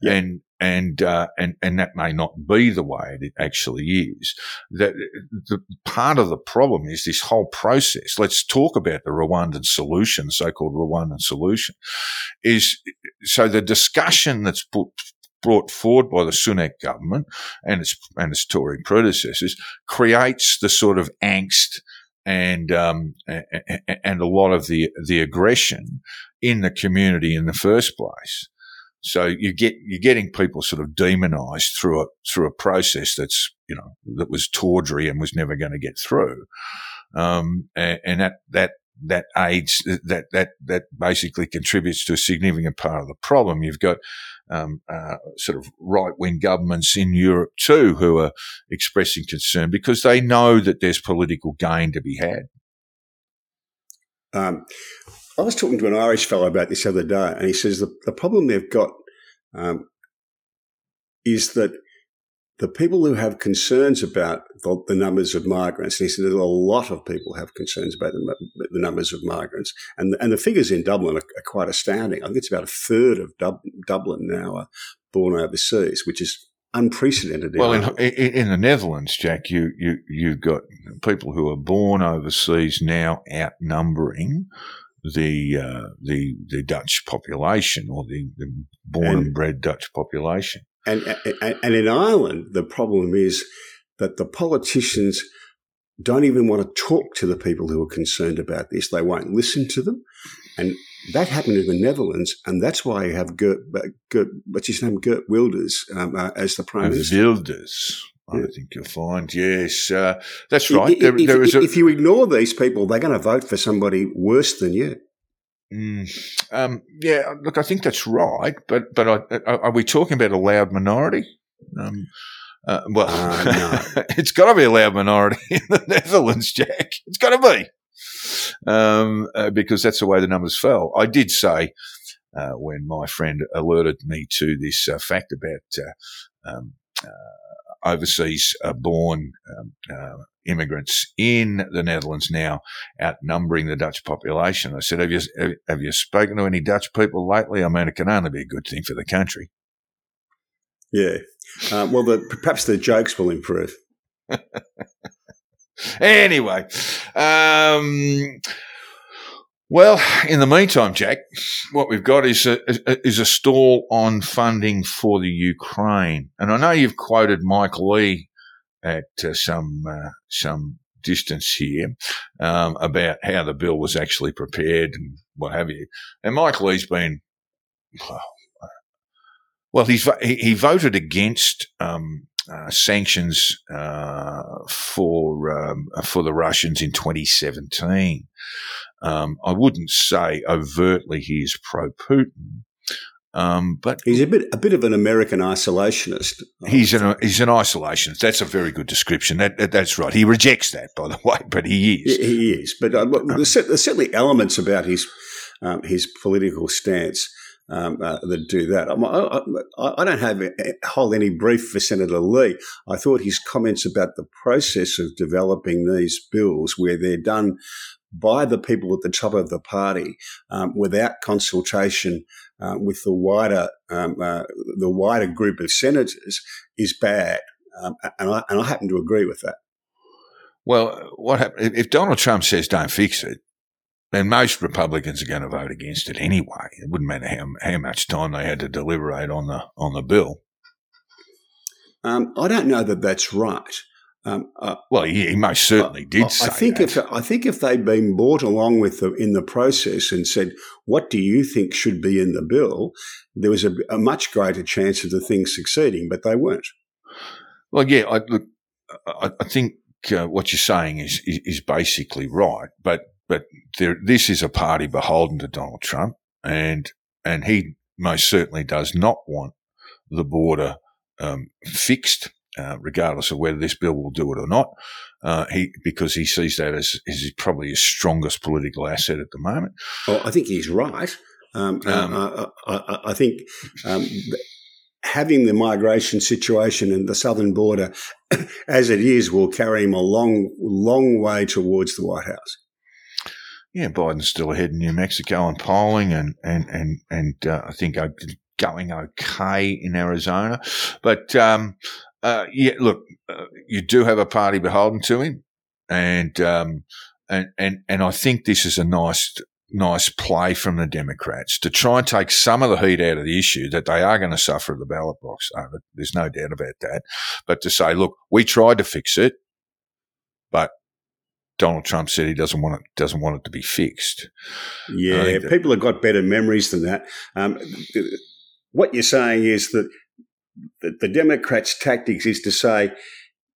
yeah. and and uh, and and that may not be the way it actually is. That the part of the problem is this whole process. Let's talk about the Rwandan solution, so-called Rwandan solution, is so the discussion that's put brought forward by the Sunak government and its and its Tory predecessors creates the sort of angst and um, and a lot of the the aggression in the community in the first place. So you get you're getting people sort of demonized through a through a process that's you know that was tawdry and was never going to get through, um, and, and, that that that aids that that that basically contributes to a significant part of the problem. You've got um, uh, sort of right wing governments in Europe too who are expressing concern because they know that there's political gain to be had.
Um, I was talking to an Irish fellow about this other day, and he says the, the problem they've got um, is that the people who have concerns about the, the, numbers of migrants, and he said there's a lot of people have concerns about the, the numbers of migrants, and and the figures in Dublin are, are quite astounding. I think it's about a third of Dub, Dublin now are born overseas, which is unprecedented.
Well, in, in, in, the Netherlands, Jack, you you you've got people who are born overseas now outnumbering the uh, the the Dutch population or the, the born and, and, bred Dutch population.
And, and and in Ireland, the problem is that the politicians don't even want to talk to the people who are concerned about this. They won't listen to them, and that happened in the Netherlands, and that's why you have Gert, Gert what's his name, Geert Wilders um, uh, as the prime minister.
Wilders. I think you'll find, yes, uh, that's right. If, there,
there is a, if you ignore these people, they're going to vote for somebody worse than you.
Mm, um, yeah, look, I think that's right, but but I, are we talking about a loud minority? Um, uh, well, uh, no. it's got to be a loud minority in the Netherlands, Jack. It's got to be um, uh, because that's the way the numbers fell. I did say uh, when my friend alerted me to this uh, fact about uh, um, overseas born um, uh, immigrants in the Netherlands now outnumbering the Dutch population. I said, have you, have you spoken to any Dutch people lately? I mean, it can only be a good thing for the country.
Yeah. Um, well, the, perhaps the jokes will improve.
anyway, um, well, in the meantime, Jack, what we've got is a, is a stall on funding for the Ukraine. And I know you've quoted Mike Lee at uh, some, uh, some distance here, um, about how the bill was actually prepared and what have you. And Mike Lee's been, well, he's, he voted against, um, uh, sanctions uh, for um, for the Russians in 2017. Um, I wouldn't say overtly he is pro Putin, um, but
he's a bit a bit of an American isolationist.
He's an he's an isolationist. That's a very good description. That, that, that's right. He rejects that, by the way, but he is.
He is. But uh, there's, there's, certainly elements about his um, his political stance. Um, uh, that do that. I, I, I, don't have hold any brief for Senator Lee. I thought his comments about the process of developing these bills, where they're done by the people at the top of the party um, without consultation uh, with the wider um, uh, the wider group of senators is bad, um, and, I, and I happen to agree with that.
Well, what happen- if Donald Trump says don't fix it? Then most Republicans are going to vote against it anyway. It wouldn't matter how, how much time they had to deliberate on the on the bill.
Um, I don't know that that's right. Um,
uh, well, he, he, most certainly did. I,
I think
that.
if I think if they'd been brought along with the, in the process and said, "What do you think should be in the bill?" there was a, a much greater chance of the thing succeeding, but they weren't.
Well, yeah, I, look, I, I think uh, what you're saying is, is, is basically right, but but there, this is a party beholden to Donald Trump, and and he most certainly does not want the border um, fixed, uh, regardless of whether this bill will do it or not. Uh, he because he sees that as, as probably his strongest political asset at the moment.
Well, I think he's right. Um, uh, um, uh, I, I, think um, having the migration situation and the southern border as it is will carry him a long, long way towards the White House.
Yeah, Biden's still ahead in New Mexico and polling, and and and and uh, I think going okay in Arizona, but um, uh, yeah, look, uh, you do have a party beholden to him, and um, and and and I think this is a nice nice play from the Democrats to try and take some of the heat out of the issue that they are going to suffer at the ballot box over. There's no doubt about that. But to say, look, we tried to fix it, but Donald Trump said he doesn't want it doesn't want it to be fixed.
Yeah, people have got better memories than that. Um, what you're saying is that the, the Democrats' tactics is to say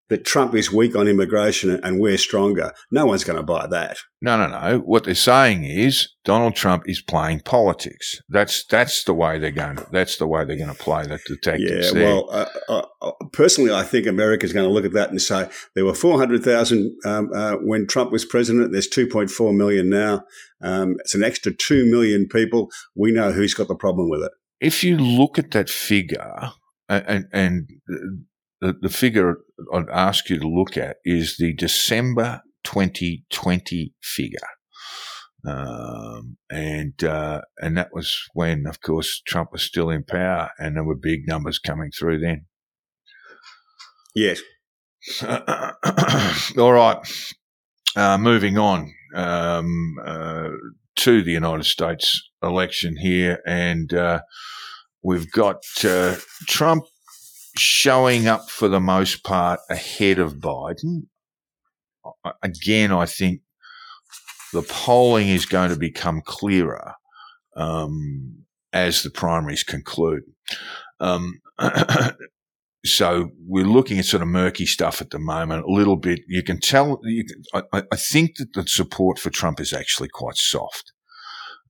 that Trump is weak on immigration and we're stronger. No one's going to buy that.
No, no, no. What they're saying is Donald Trump is playing politics. That's that's the way they're going. To, that's the way they're going to play the, the tactics.
Yeah.
There.
Well, uh, uh, uh personally, I think America's going to look at that and say there were four hundred thousand um, uh, when Trump was president. There's two point four million now. Um, it's an extra two million people. We know who's got the problem with it.
If you look at that figure, and, and, and the, the figure I'd ask you to look at is the December 2020 figure. Um, and, uh, and that was when, of course, Trump was still in power and there were big numbers coming through then.
Yes.
all right. Uh, moving on um, uh, to the United States election here, and uh, we've got uh, Trump showing up for the most part ahead of Biden. Again, I think the polling is going to become clearer um, as the primaries conclude. Um, so we're looking at sort of murky stuff at the moment. A little bit, you can tell. You can, I, I, think that the support for Trump is actually quite soft.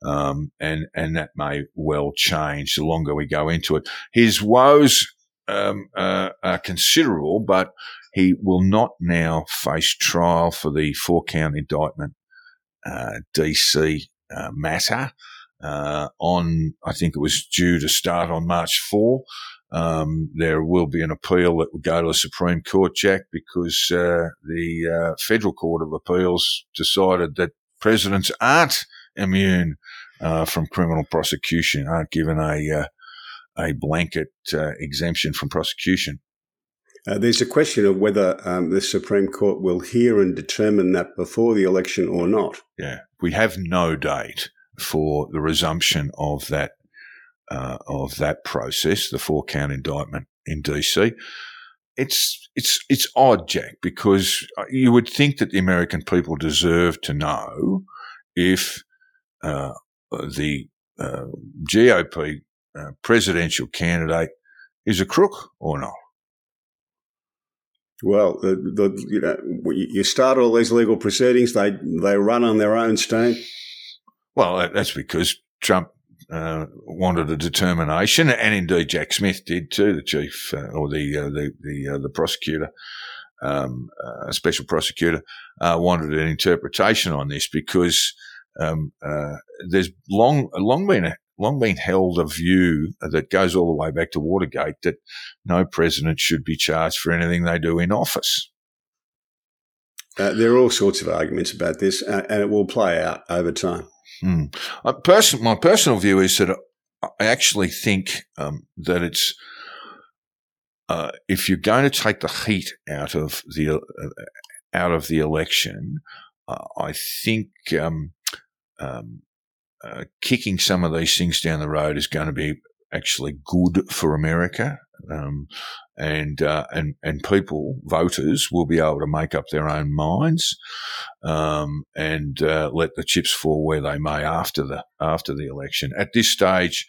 Um, and and that may well change the longer we go into it. His woes um, uh, are considerable, but he will not now face trial for the four count indictment uh, DC uh, matter. Uh, on, I think it was due to start on March 4. Um, there will be an appeal that will go to the Supreme Court, Jack, because uh, the uh, Federal Court of Appeals decided that presidents aren't immune from criminal prosecution, aren't given a a blanket uh, exemption from prosecution.
Uh, there's a question of whether um, the Supreme Court will hear and determine that before the election or not.
Yeah, we have no date for the resumption of that uh, of that process, the four count indictment in DC. It's it's it's odd, Jack, because you would think that the American people deserve to know if uh, the uh, GOP uh, presidential candidate is a crook or not?
Well, the, the, you know, you start all these legal proceedings; they they run on their own steam.
Well, that's because Trump uh, wanted a determination, and indeed Jack Smith did too, the chief uh, or the uh, the the, uh, the prosecutor, um, uh, special prosecutor, wanted an interpretation on this because um, there's long long been a long been held a view that goes all the way back to Watergate that no president should be charged for anything they do in office.
Uh, there are all sorts of arguments about this, uh, and it will play out over time.
Mm. Person, my personal view is that I actually think um, that it's uh, if you're going to take the heat out of the uh, out of the election, uh, I think um, um, uh, kicking some of these things down the road is going to be actually good for America. Um, and, uh, and, and people, voters will be able to make up their own minds, um, and, uh, let the chips fall where they may after the, after the election. At this stage,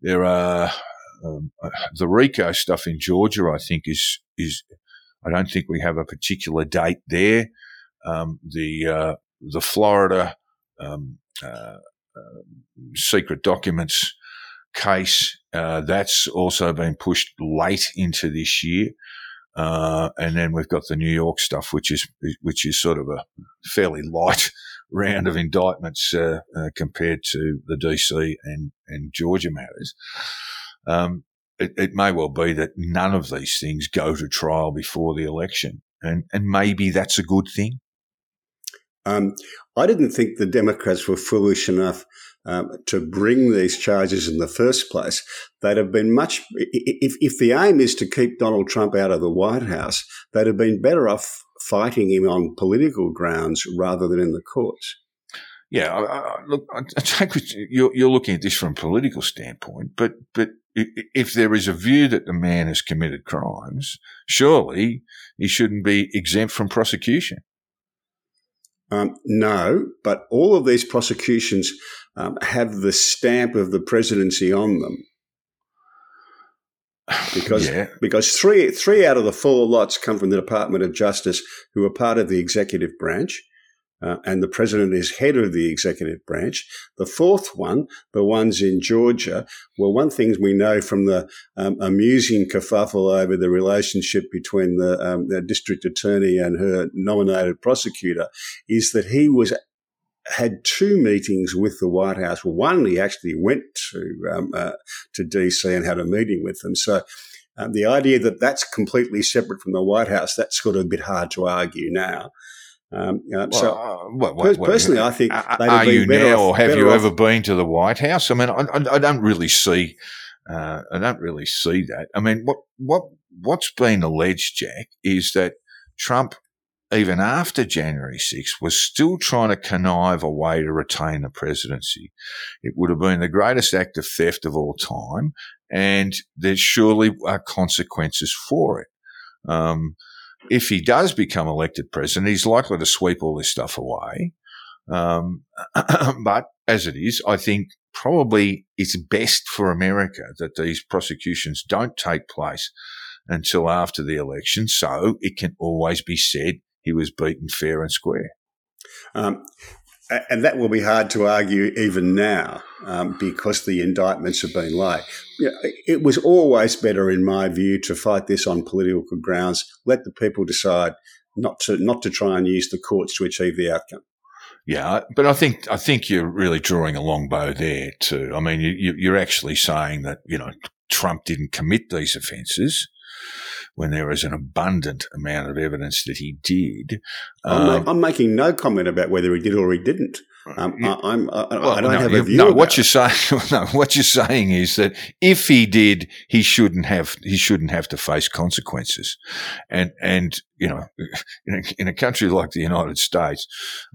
there are, um, the RICO stuff in Georgia, I think is, is, I don't think we have a particular date there. Um, the uh, the Florida um, uh, uh, secret documents case uh, that's also been pushed late into this year. Uh, and then we've got the New York stuff, which is which is sort of a fairly light round of indictments uh, uh, compared to the DC and and Georgia matters. Um, it, it, may well be that none of these things go to trial before the election, and and maybe that's a good thing.
Um, I didn't think the Democrats were foolish enough um, to bring these charges in the first place. They'd have been much, if, if the aim is to keep Donald Trump out of the White House, they'd have been better off fighting him on political grounds rather than in the courts.
Yeah, I, I, look, I take you're, you're looking at this from a political standpoint, but but if there is a view that the man has committed crimes, surely he shouldn't be exempt from prosecution.
Um, no, but all of these prosecutions um, have the stamp of the presidency on them. Because yeah. because three three out of the four lots come from the Department of Justice, who are part of the executive branch, uh, and the president is head of the executive branch. The fourth one, the ones in Georgia, well, one thing we know from the um, amusing kerfuffle over the relationship between the, um, the district attorney and her nominated prosecutor is that he was had two meetings with the White House. One, he actually went to um, uh, to DC and had a meeting with them. So. Um, the idea that that's completely separate from the White House, that's sort of a bit hard to argue now. Um, uh, well, so, uh, what, what, personally, I think
are you now, or have you off. ever been to the White House? I mean, I, I don't really see, uh, I don't really see that. I mean, what what what's been alleged, Jack, is that Trump, even after January 6th, was still trying to connive a way to retain the presidency. It would have been the greatest act of theft of all time, and there surely are consequences for it. Um, if he does become elected president, he's likely to sweep all this stuff away. Um, but as it is, I think probably it's best for America that these prosecutions don't take place until after the election, so it can always be said he was beaten fair and square.
Um, and that will be hard to argue even now um, because the indictments have been know, it was always better, in my view, to fight this on political grounds. Let the people decide not to not to try and use the courts to achieve the outcome.
Yeah, but I think I think you're really drawing a long bow there too. I mean, you, you're actually saying that you know Trump didn't commit these offences when there is an abundant amount of evidence that he did.
I'm, um, I'm making no comment about whether he did or he didn't. Um, I, I'm, I, well, I don't
no,
have a view.
No, what you're saying, no, what you're saying is that if he did, he shouldn't have, he shouldn't have to face consequences. And, and, you know, in a, in a country like the United States,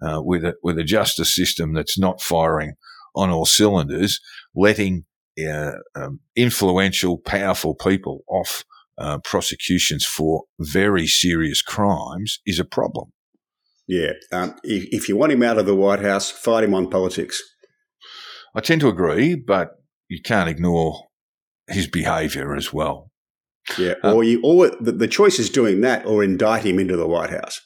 uh, with a, with a justice system that's not firing on all cylinders, letting, uh, um, influential, powerful people off uh, prosecutions for very serious crimes is a problem.
Yeah. Um, if, if you want him out of the White House, fight him on politics.
I tend to agree, but you can't ignore his behaviour as well.
Yeah, um, or you, or the, the, choice is doing that, or indict him into the White House.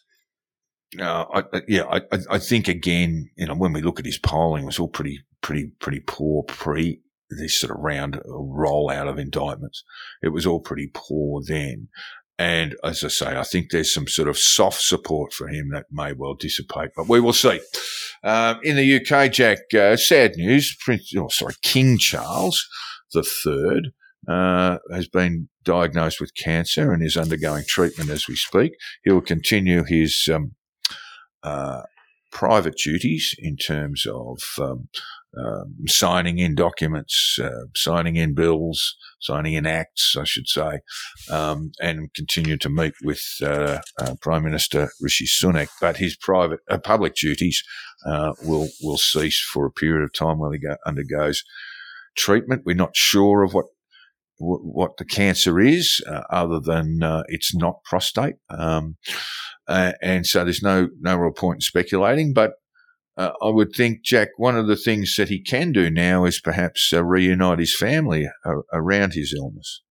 Uh, I, yeah, I, I think again, you know, when we look at his polling, it was all pretty, pretty, pretty poor pre this sort of round rollout of indictments. It was all pretty poor then. And as I say, I think there's some sort of soft support for him that may well dissipate, but we will see. Um, in the UK, Jack, uh, sad news. Prince, oh, sorry, King Charles III uh, has been diagnosed with cancer and is undergoing treatment as we speak. He'll continue his um, uh, private duties in terms of um, um, signing in documents, uh, signing in bills, signing in acts, I should say, um, and continue to meet with uh, uh, Prime Minister Rishi Sunak. But his private, uh, public duties uh, will will cease for a period of time while he go, undergoes treatment. We're not sure of what what the cancer is, uh, other than it's not prostate. Um, and so there's no no real point in speculating, but uh, I would think, Jack, one of the things that he can do now is perhaps uh, reunite his family uh, around his illness.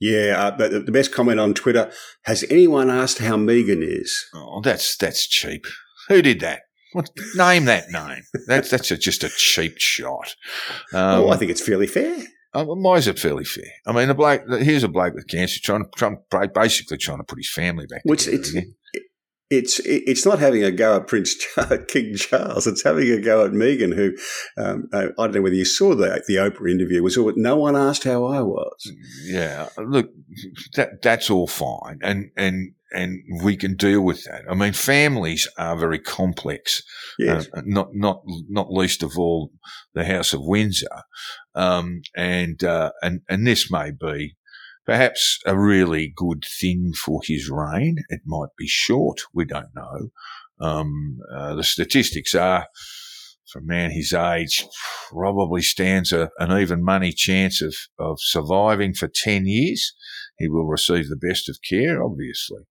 Yeah, uh, but the best comment on Twitter: Has anyone asked how Meghan is?
Oh, that's that's cheap. Who did that? What, name that name. That's that's a, just a cheap shot. Um,
oh, I think it's fairly fair.
Uh, why is it fairly fair? I mean, a bloke here's a bloke with cancer trying to trying, basically trying to put his family back.
Which
together
it's
again.
it's it's not having a go at Prince Charles, King Charles. It's having a go at Meghan, who um, I don't know whether you saw the the Oprah interview. Was all, no one asked how I was.
Yeah, look, that that's all fine, and and and we can deal with that. I mean, families are very complex.
Yes.
Uh, not not not least of all the House of Windsor, um, and uh, and and this may be perhaps a really good thing for his reign. It might be short. We don't know. Um, uh, the statistics are. For a man his age, probably stands a, an even money chance of, of surviving for 10 years. He will receive the best of care, obviously.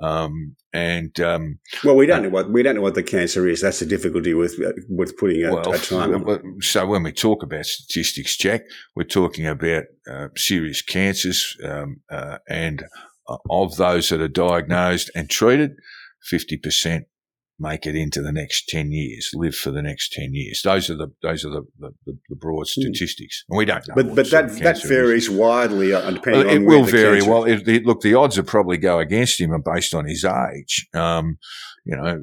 Um, and um,
Well, we don't know what we don't know what the cancer is. That's the difficulty with with putting a,
well,
a time. on it.
well, so when we talk about statistics, Jack, we're talking about uh, serious cancers, um, uh, and uh, of those that are diagnosed and treated, fifty percent make it into the next ten years, live for the next ten years. Those are the those are the the, the, broad statistics, and we don't know.
Hmm. But but that that
it is.
varies widely uh, depending
Well,
on
it will vary.
cancer-
Well, it, it, look, the odds would probably go against him based on his age, um, you know,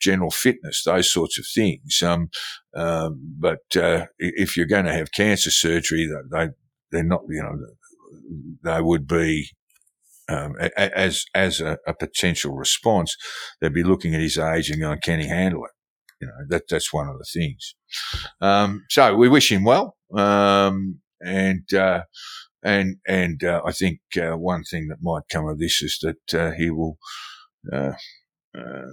general fitness, those sorts of things. Um, um, but uh, if you're going to have cancer surgery, they they're not, you know, they would be. Um, as as a, a potential response, they'd be looking at his age and going, "Can he handle it?" You know, that that's one of the things. Um, so we wish him well, um, and uh, and and uh, I think uh, one thing that might come of this is that uh, he will uh, uh,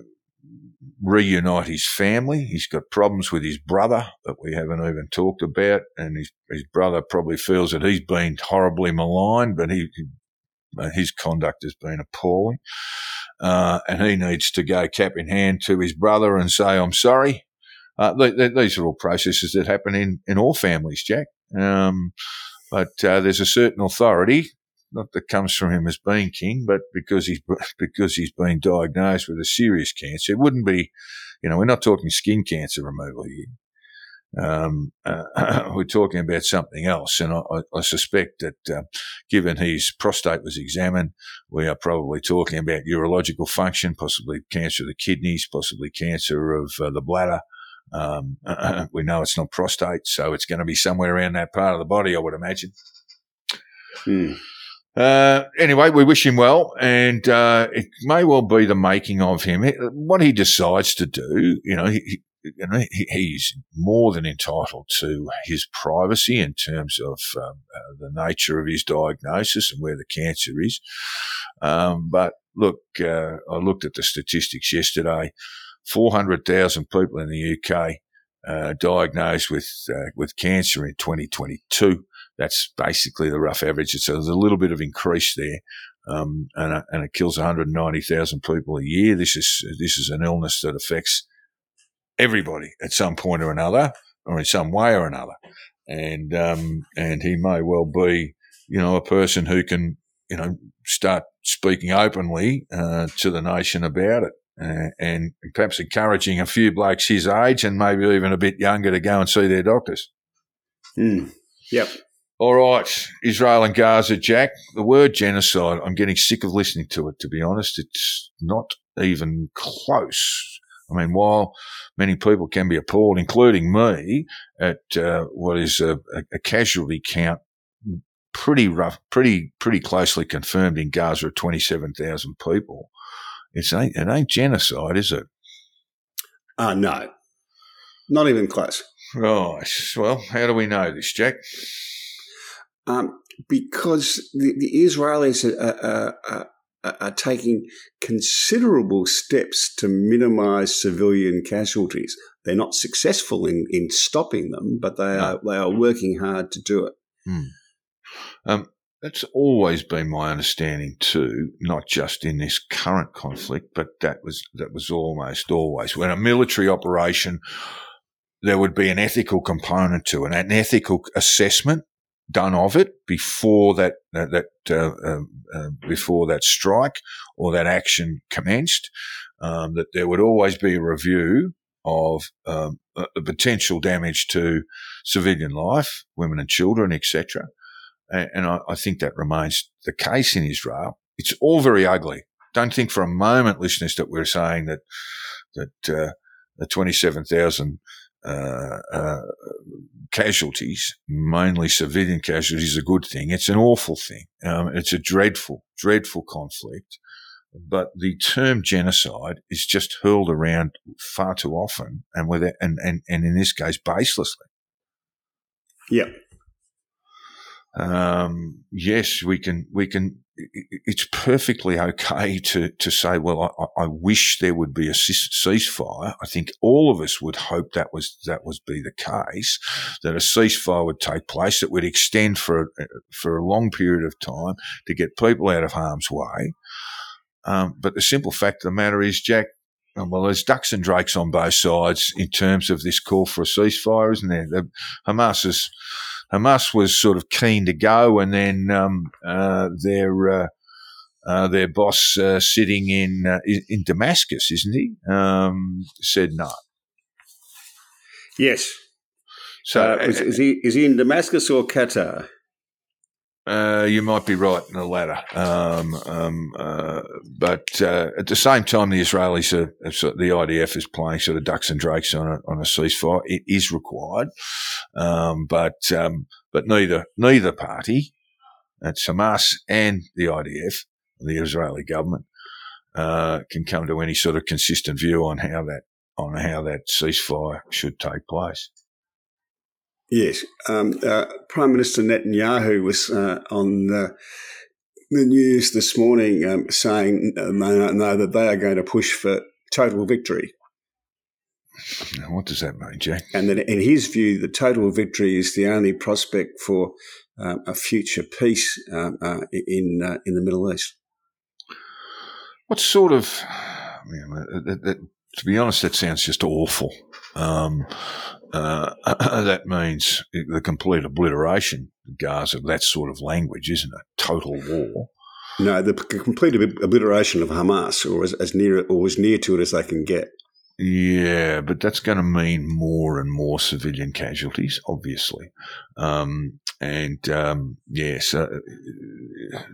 reunite his family. He's got problems with his brother that we haven't even talked about, and his his brother probably feels that he's been horribly maligned, but he. Uh, His conduct has been appalling, uh, and he needs to go cap in hand to his brother and say, "I'm sorry." Uh, th- th- these are all processes that happen in, in all families, Jack. Um, but uh, there's a certain authority, not that comes from him as being king, but because he's because he's been diagnosed with a serious cancer. It wouldn't be, you know, we're not talking skin cancer removal here. Um, uh, we're talking about something else, and I, I, suspect that uh, given his prostate was examined, we are probably talking about urological function, possibly cancer of the kidneys, possibly cancer of uh, the bladder. Um, we know it's not prostate, so it's going to be somewhere around that part of the body, I would imagine.
Hmm.
Uh, anyway, we wish him well, and uh, it may well be the making of him. What he decides to do, you know, he- you know, he's more than entitled to his privacy in terms of um, uh, the nature of his diagnosis and where the cancer is. Um, but look, uh, I looked at the statistics yesterday. Four hundred thousand people in the UK uh, diagnosed with uh, with cancer in 2022 that's basically the rough average. So there's a little bit of increase there, um, and, uh, and it kills 190,000 people a year. This is this is an illness that affects everybody at some point or another, or in some way or another. And um, and he may well be, you know, a person who can, you know, start speaking openly uh, to the nation about it. Uh, and perhaps encouraging a few blokes his age and maybe even a bit younger to go and see their doctors.
Hmm. Yep.
All right, Israel and Gaza, Jack. The word genocide, I'm getting sick of listening to it, to be honest. It's not even close. I mean, while many people can be appalled, including me, at uh, what is a, a casualty count pretty rough, pretty, pretty closely confirmed in Gaza of 27,000 people, it's ain't, it ain't genocide, is it?
Uh, no, not even close.
Right. Well, how do we know this, Jack?
Um, because the, the Israelis are, are, are, are taking considerable steps to minimize civilian casualties. They're not successful in, in stopping them, but they are they are working hard to do it.
Hmm. Um, that's always been my understanding too, not just in this current conflict, but that was that was almost always when a military operation there would be an ethical component to it, an ethical assessment done of it before that that, that uh, uh, before that strike or that action commenced. Um, that there would always be a review of um, the potential damage to civilian life, women and children, etc. And, and I, I, think that remains the case in Israel. It's all very ugly. Don't think for a moment, listeners, that we're saying that that uh, the twenty-seven thousand uh, uh, casualties, mainly civilian casualties, is a good thing. It's an awful thing. Um, it's a dreadful, dreadful conflict. But the term genocide is just hurled around far too often, and with it, and, and and in this case, baselessly.
Yeah.
Um, yes, we can we can it's perfectly okay to, to say, well, I, I, wish there would be a ceasefire. I think all of us would hope that was that would be the case, that a ceasefire would take place that would extend for for a long period of time to get people out of harm's way. Um, but the simple fact of the matter is, Jack, um, well, there's ducks and drakes on both sides in terms of this call for a ceasefire, isn't there? The, Hamas is Hamas was sort of keen to go, and then um, uh, their uh, uh, their boss uh, sitting in uh, in Damascus, isn't he? Um, said no.
Yes. So is, is, he is he in Damascus or Qatar?
Uh, you might be right in the latter. Um, um, uh, but uh, at the same time, the Israelis, are, the IDF is playing sort of ducks and drakes on a, on a ceasefire. It is required, um, but um, but neither neither party, that's Hamas and the IDF, the Israeli government, uh, can come to any sort of consistent view on how that on how that ceasefire should take place.
Yes, um, uh, Prime Minister Netanyahu was uh, on the, the, news this morning um, saying uh, no, no, that they are going to push for total victory.
Now, what does that mean, Jack?
And that, in his view, the total victory is the only prospect for um, a future peace uh, uh, in uh, in the Middle East.
What sort of? I mean, to be honest, that sounds just awful. Um, uh, that means the complete obliteration of Gaza, that sort of language, isn't it? Total war.
No, the complete obliteration of Hamas, or as, as near or as near to it as they can get.
Yeah, but that's going to mean more and more civilian casualties, obviously. Um, and um, yes, uh,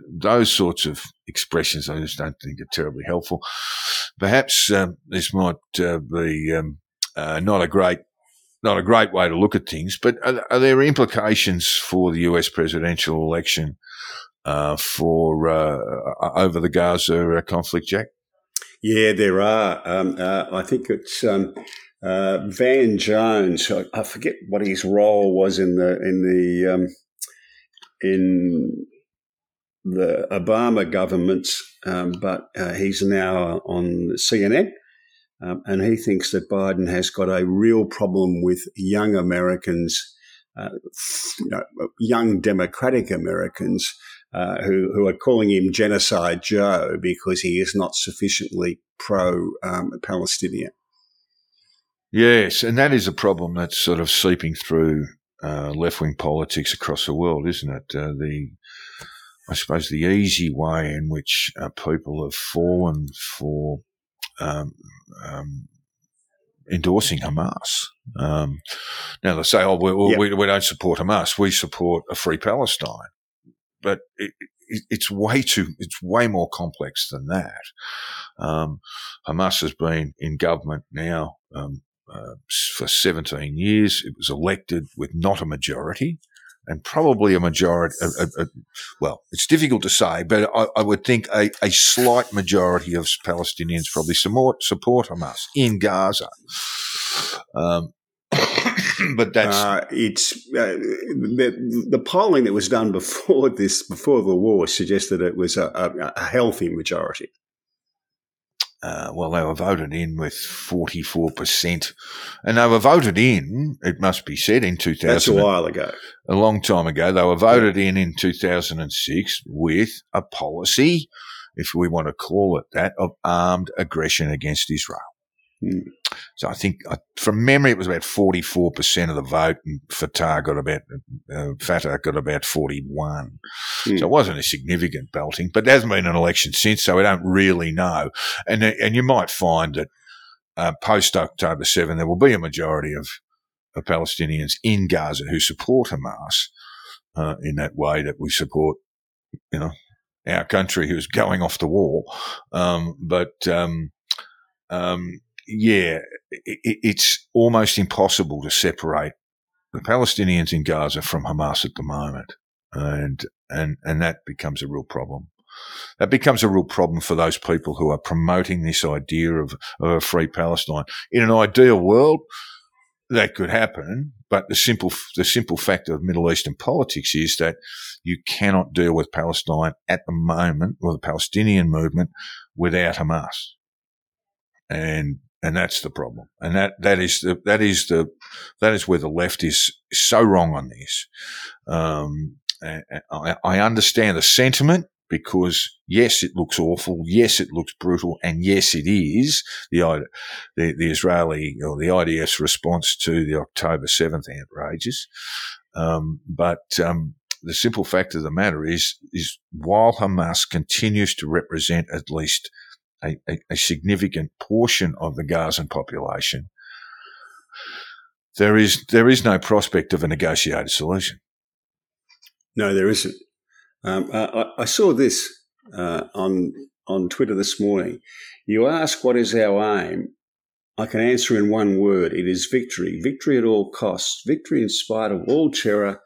those sorts of expressions I just don't think are terribly helpful. Perhaps um, this might uh, be um, uh, not a great not a great way to look at things, but are, are there implications for the US presidential election uh, for uh, over the Gaza conflict, Jack?
Yeah, there are. Um, uh, I think it's um, uh, Van Jones. I, I, forget what his role was in the in the um, in the Obama governments, um, but uh, he's now on CNN. Um, and he thinks that Biden has got a real problem with young Americans, uh, you know, young Democratic Americans uh, who, who are calling him Genocide Joe because he is not sufficiently pro um, Palestinian.
Yes, and that is a problem that's sort of seeping through uh, left wing politics across the world, isn't it? Uh, the I suppose the easy way in which uh, people have fallen for um, um, endorsing Hamas. Um, now they say, "Oh, we, we, we, don't support Hamas; we support a free Palestine." But it, it, it's way too, it's way more complex than that. Um, Hamas has been in government now um, uh, for 17 years. It was elected with not a majority. And probably a majority, a, a, a, well, it's difficult to say, but I, I would think a, slight majority of Palestinians probably support, support Hamas in Gaza. Um, but that's uh,
it's uh, the, the polling that was done before this before the war suggested it was a, a, a healthy majority.
Uh, well, they were voted in with 44%. And they were voted in, it must be said, in 2000.
That's a while ago.
A long time ago. They were voted in in 2006 with a policy, if we want to call it that, of armed aggression against Israel.
Hmm.
So I think uh, from memory, it was about 44% of the vote and Fatah got about, uh, Fatah got about 41. Mm. So it wasn't a significant belting, but there hasn't been an election since. So we don't really know. And, and you might find that, uh, post October 7, there will be a majority of, of Palestinians in Gaza who support Hamas, uh, in that way that we support, you know, our country who's going off the wall. Um, but, um, um, yeah, it, it's almost impossible to separate the Palestinians in Gaza from Hamas at the moment, and and and that becomes a real problem. That becomes a real problem for those people who are promoting this idea of, of a free Palestine. In an ideal world, that could happen, but the simple the simple fact of Middle Eastern politics is that you cannot deal with Palestine at the moment, or the Palestinian movement, without Hamas. And and that's the problem. And that, that is the, that is the, that is where the left is so wrong on this. Um, I, I understand the sentiment because yes, it looks awful. Yes, it looks brutal. And yes, it is the, the, the Israeli or the IDF's response to the October 7th outrages. Um, but, um, the simple fact of the matter is, is while Hamas continues to represent at least a, a, a significant portion of the Gazan population, there is there is no prospect of a negotiated solution.
No, there isn't. Um, I, I, saw this uh, on on Twitter this morning. You ask what is our aim. I can answer in one word. It is victory. Victory at all costs. Victory in spite of all terror.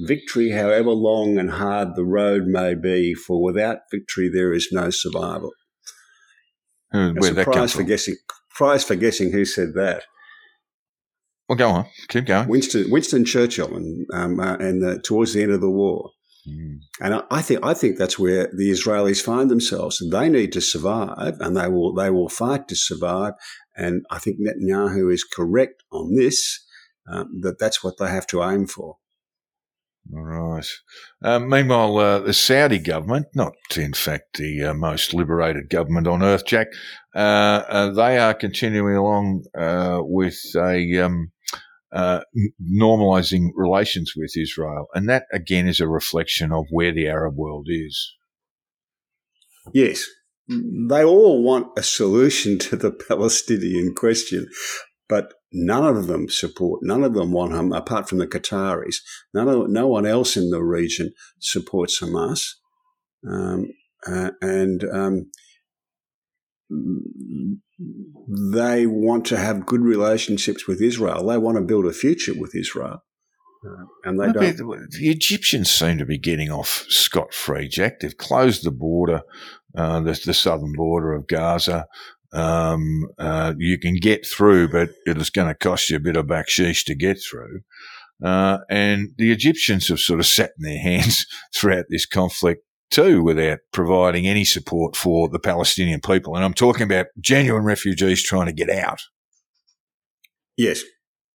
Victory, however long and hard the road may be, for without victory there is no survival.
Who, where that prize
for guessing. Prize for guessing who said that.
Well, go on. Keep going.
Winston Winston Churchill, and um, uh, and the, towards the end of the war. Mm. And I, I think I think that's where the Israelis find themselves. They need to survive, and they will they will fight to survive. And I think Netanyahu is correct on this. Um, that that's what they have to aim for.
Right. Uh, meanwhile, uh, the Saudi government, not in fact the uh, most liberated government on earth, Jack, uh, uh, they are continuing along with a um, normalizing relations with Israel, and that again is a reflection of where the Arab world is.
Yes, they all want a solution to the Palestinian question, but none of them support, none of them want him, apart from the Qataris. None of, no one else in the region supports Hamas. Um, uh, and um, they want to have good relationships with Israel. They want to build a future with Israel. Uh, and they don't.
The Egyptians seem to be getting off scot free, Jack. They've closed the border, uh, the, the southern border of Gaza. Um, uh, you can get through, but it is going to cost you a bit of baksheesh to get through. Uh, and the Egyptians have sort of sat in their hands throughout this conflict too without providing any support for the Palestinian people. And I'm talking about genuine refugees trying to get out.
Yes,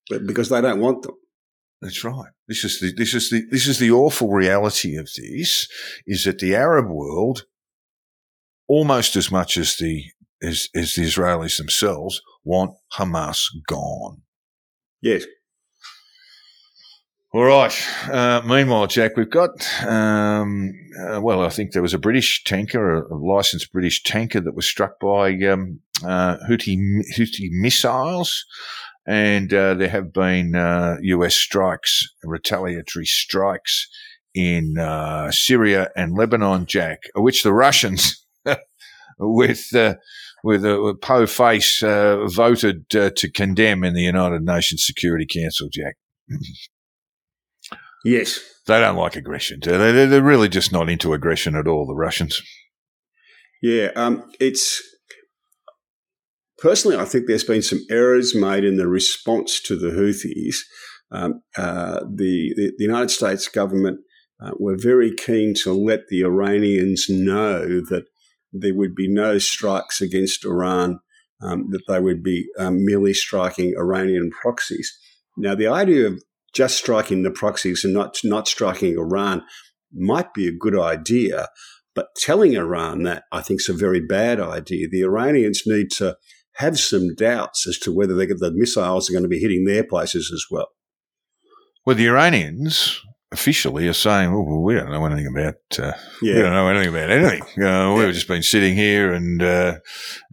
but because they don't want them.
That's right. This is the this is the this is the awful reality of this is that the Arab world, almost as much as the is, is the Israelis themselves want Hamas gone.
Yes.
All right. Uh, meanwhile, Jack, we've got, um, uh, well, I think there was a British tanker, a, licensed British tanker that was struck by um, uh, Houthi, Houthi missiles. And uh, there have been US uh, strikes, retaliatory strikes in uh, Syria and Lebanon, Jack, which the Russians, with with a Po face uh, voted uh, to condemn in the United Nations Security Council, Jack.
Yes.
They don't like aggression. They? They're really just not into aggression at all, the Russians.
Yeah, um, it's personally, I think there's been some errors made in the response to the Houthis. Um, uh, the, the, the United States government uh, were very keen to let the Iranians know that there would be no strikes against Iran, um, that they would be um, merely striking Iranian proxies. Now, the idea of just striking the proxies and not, not striking Iran might be a good idea, but telling Iran that I think is a very bad idea. The Iranians need to have some doubts as to whether the missiles are going to be hitting their places as well.
Well, the Iranians officially are saying, oh, well, we don't know anything about, uh, yeah. we don't know anything about anything. Uh, we've just been sitting here and, uh,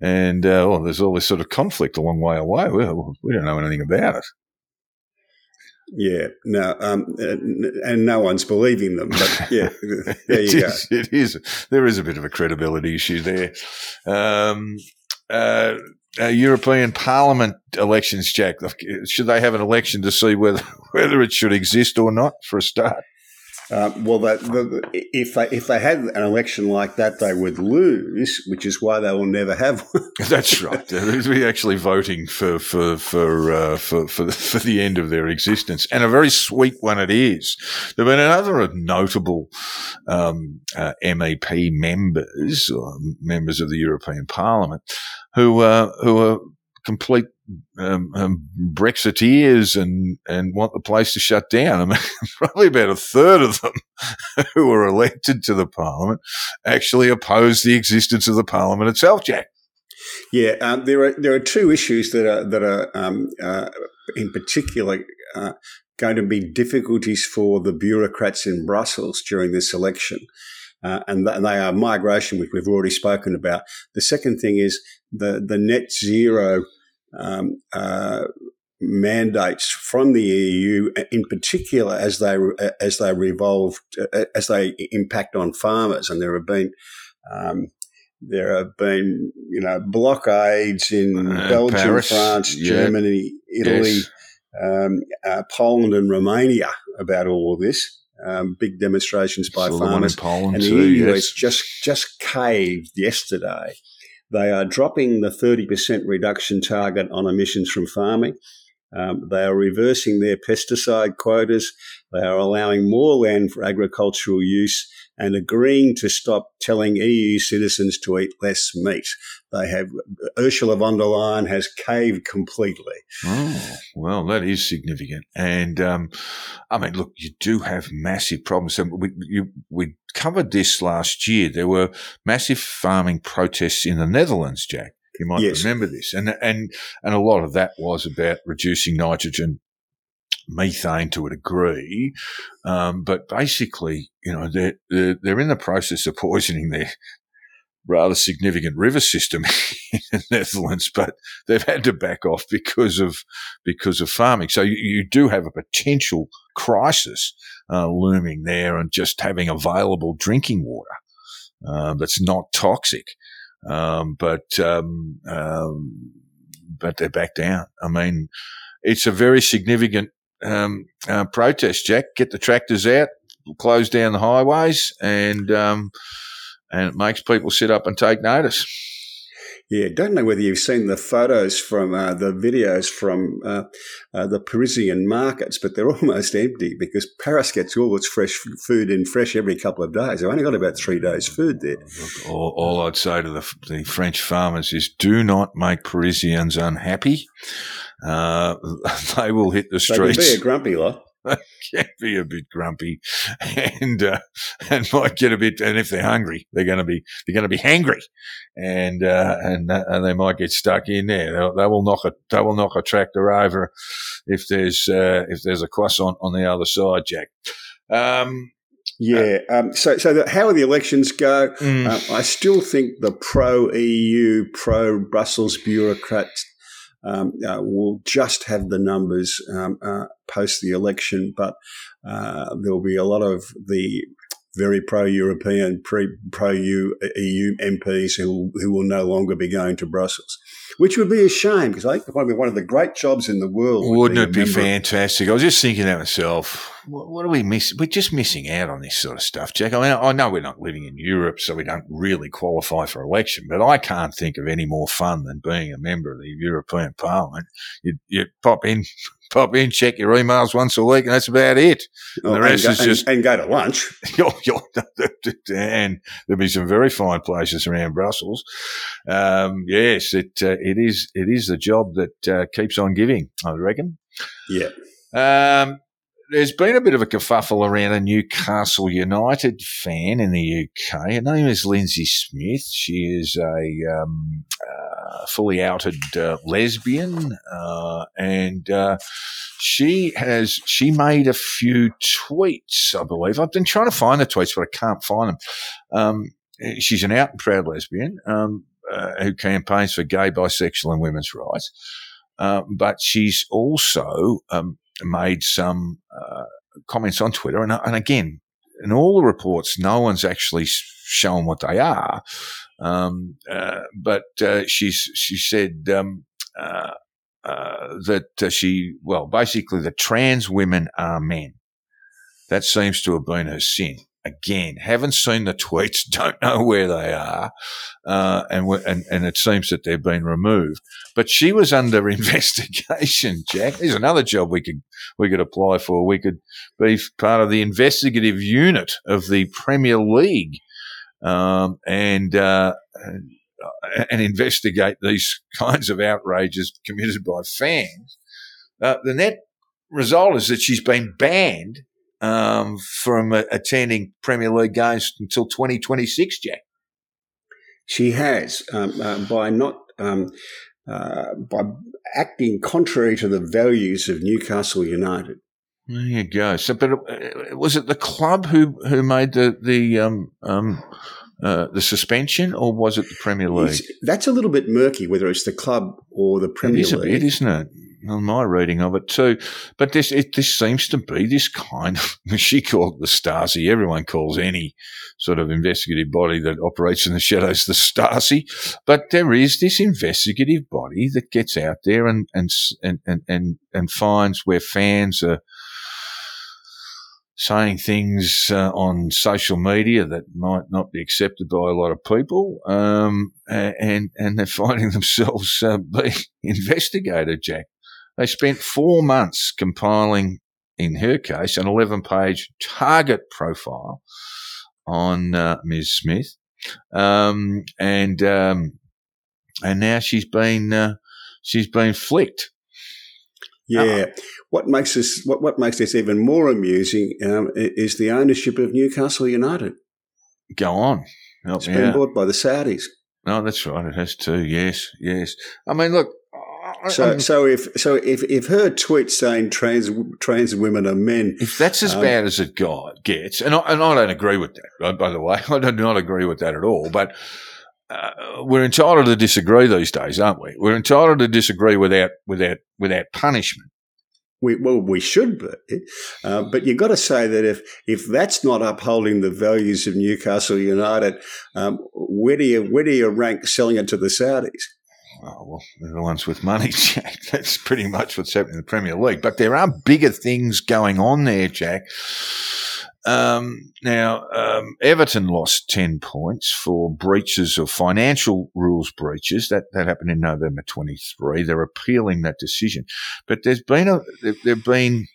and, uh, well, there's all this sort of conflict a long way away. We, we don't know anything about it.
Yeah, no, um, and no one's believing them. But yeah, there you
is, go. It is. There is a bit of a credibility issue there. Um, uh, European Parliament elections, Jack. Should they have an election to see whether whether it should exist or not for a start?
Uh, well, that, the, if they if they had an election like that, they would lose, which is why they will never have one.
That's right. They're actually voting for for for, uh, for for the, for the end of their existence, and a very sweet one it is. There've been another notable um, uh, MEP members, members of the European Parliament, who uh, who are complete um, um, Brexiteers and, and want the place to shut down. I mean, probably about a third of them who were elected to the parliament actually oppose the existence of the parliament itself, Jack.
Yeah, um, there are there are two issues that are that are um, uh, in particular uh, going to be difficulties for the bureaucrats in Brussels during this election. Uh, and, th- and, they are migration, which we've already spoken about. The second thing is the the net zero um, uh, mandates from the EU, in particular as they as they revolve uh, as they impact on farmers. And there have been um, there have been you know blockades in uh, Belgium, Paris, France, yeah. Germany, Italy, yes. um, uh, Poland, and Romania about all of this. Um, big demonstrations by farmers,
Poland
and the
too,
EU
yes.
has just just caved yesterday they are dropping the 30% reduction target on emissions from farming. Um, they are reversing their pesticide quotas. They are allowing more land for agricultural use and agreeing to stop telling EU citizens to eat less meat. They have Ursula von der Leyen has caved completely.
Oh, well, that is significant. And um, I mean, look, you do have massive problems. We, you, we covered this last year. There were massive farming protests in the Netherlands, Jack. You might yes. remember this, and and and a lot of that was about reducing nitrogen methane to a degree. Um, but basically, you know, they're, they're, they're, in the process of poisoning their rather significant river system in the Netherlands, but they've had to back off because of, because of farming. So you, you do have a potential crisis, uh, looming there and just having available drinking water. Uh, that's not toxic. Um, but, um, um, but they're back down. I mean, it's a very significant um, uh, protest, Jack. Get the tractors out, close down the highways, and um, and it makes people sit up and take notice.
Yeah, don't know whether you've seen the photos from uh, the videos from uh, uh, the Parisian markets, but they're almost empty because Paris gets all its fresh food in fresh every couple of days. They've only got about three days' food there.
All, all I'd say to the, the French farmers is do not make Parisians unhappy. Uh, they will hit the streets.
They can be a grumpy lot.
can be a bit grumpy and uh, and might get a bit and if they're hungry they're going to be they're going to be hangry and uh, and uh, and they might get stuck in there They'll, they will knock a they will knock a tractor over if there's uh, if there's a croissant on the other side Jack um,
yeah. Um, so, so the, how are the elections go? Mm. Uh, I still think the pro EU, pro Brussels bureaucrats um, uh, will just have the numbers um, uh, post the election, but uh, there will be a lot of the very pro-European, pro-EU MPs who, who will no longer be going to Brussels which would be a shame because I think probably one of the great jobs in the world.
Wouldn't it be fantastic? I was just thinking to myself, what, what, are we missing? We're just missing out on this sort of stuff, Jack. I mean, I know we're not living in Europe, so we don't really qualify for election, but I can't think of any more fun than being a member of the European Parliament. You, you pop in pop in, check your emails once a week, and that's about it.
Oh, the rest go, is just and, and, go to lunch.
and there'll be some very fine places around Brussels. Um, yes, it uh, it is it is a job that uh, keeps on giving. I reckon.
Yeah.
Um, there's been a bit of a kerfuffle around a Newcastle United fan in the UK. Her name is Lindsay Smith. She is a um, uh, fully outed uh, lesbian, uh, and uh, she has she made a few tweets. I believe I've been trying to find the tweets, but I can't find them. Um, she's an out and proud lesbian um, uh, who campaigns for gay, bisexual, and women's rights. but she's also um, made some comments on Twitter, and, and again, in all the reports, no one's actually shown what they are. Um, uh, but uh, she's she said um, uh, uh that uh, she well basically the trans women are men. That seems to have been her sin again, haven't seen the tweets, don't know where they are, uh, and, and and it seems that they've been removed. But she was under investigation. Jack, there's another job we could we could apply for. We could be part of the investigative unit of the Premier League, um, and. Uh, and investigate these kinds of outrages committed by fans. Uh, the net result is that she's been banned um, from uh, attending Premier League games until 2026, Jack.
She has um, uh, by not um, uh, by acting contrary to the values of Newcastle United.
There you go. So, but uh, was it the club who who made the the um, um, uh, the suspension, or was it the Premier League? It's,
that's a little bit murky, whether it's the club or the Premier League.
it is
League.
a bit, isn't it? on my reading of it too. But this it, this seems to be this kind of she called the Stasi. Everyone calls any sort of investigative body that operates in the shadows the Stasi. But there is this investigative body that gets out there and and and and and, finds where fans are saying things uh, on social media that might not be accepted by a lot of people, um, and and they're finding themselves uh, being investigated, Jack. They spent four months compiling, in her case, an 11 page target profile on uh, Ms. Smith. Um, and, um, and now she's been, uh, she's been flicked.
Yeah. Uh, what makes this what, what makes this even more amusing um, is the ownership of Newcastle United.
Go on.
Help it's been out. bought by the Saudis.
No, that's right. It has too. Yes, yes. I mean, look,
so, so if so if if her tweet saying trans trans women are men,
if that's as um, bad as it got, gets, and I, and I don't agree with that. By the way, I do not agree with that at all. But uh, we're entitled to disagree these days, aren't we? We're entitled to disagree without without without punishment.
We, well, we should be, uh, but you've got to say that if if that's not upholding the values of Newcastle United, um, where do you where do you rank selling it to the Saudis?
oh, well, they're the ones with money, Jack. That's pretty much what's happening in the Premier League. But there are bigger things going on there, Jack. Um, now, um, Everton lost 10 points for breaches of financial rules breaches. That, that happened in November 23. They're appealing that decision. But there's been a, there have been,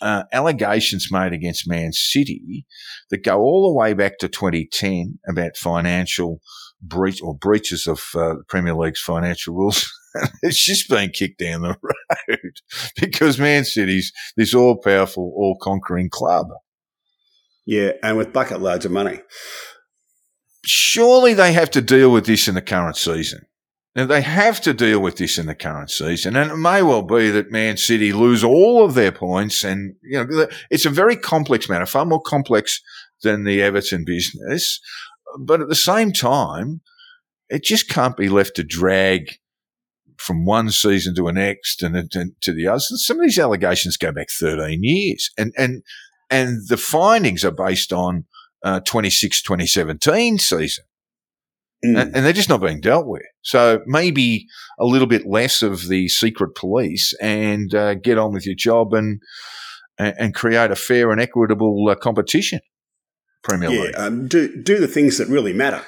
uh, allegations made against Man City that go all the way back to 2010 about financial breach or breaches of uh, the Premier League's financial rules. it's just been kicked down the road because Man City's this all powerful, all conquering club.
Yeah, and with bucket loads of money.
Surely they have to deal with this in the current season. Now they have to deal with this in the current season, and it may well be that Man City lose all of their points. And you know, it's a very complex matter, far more complex than the Everton business. But at the same time, it just can't be left to drag from one season to the next and, to the other. Some of these allegations go back 13 years, and and and the findings are based on uh, 26, 2017 season. Mm. And, and they're just not being dealt with. So maybe a little bit less of the secret police and uh, get on with your job and and create a fair and equitable uh, competition. Premier
yeah,
League.
Um, do do the things that really matter.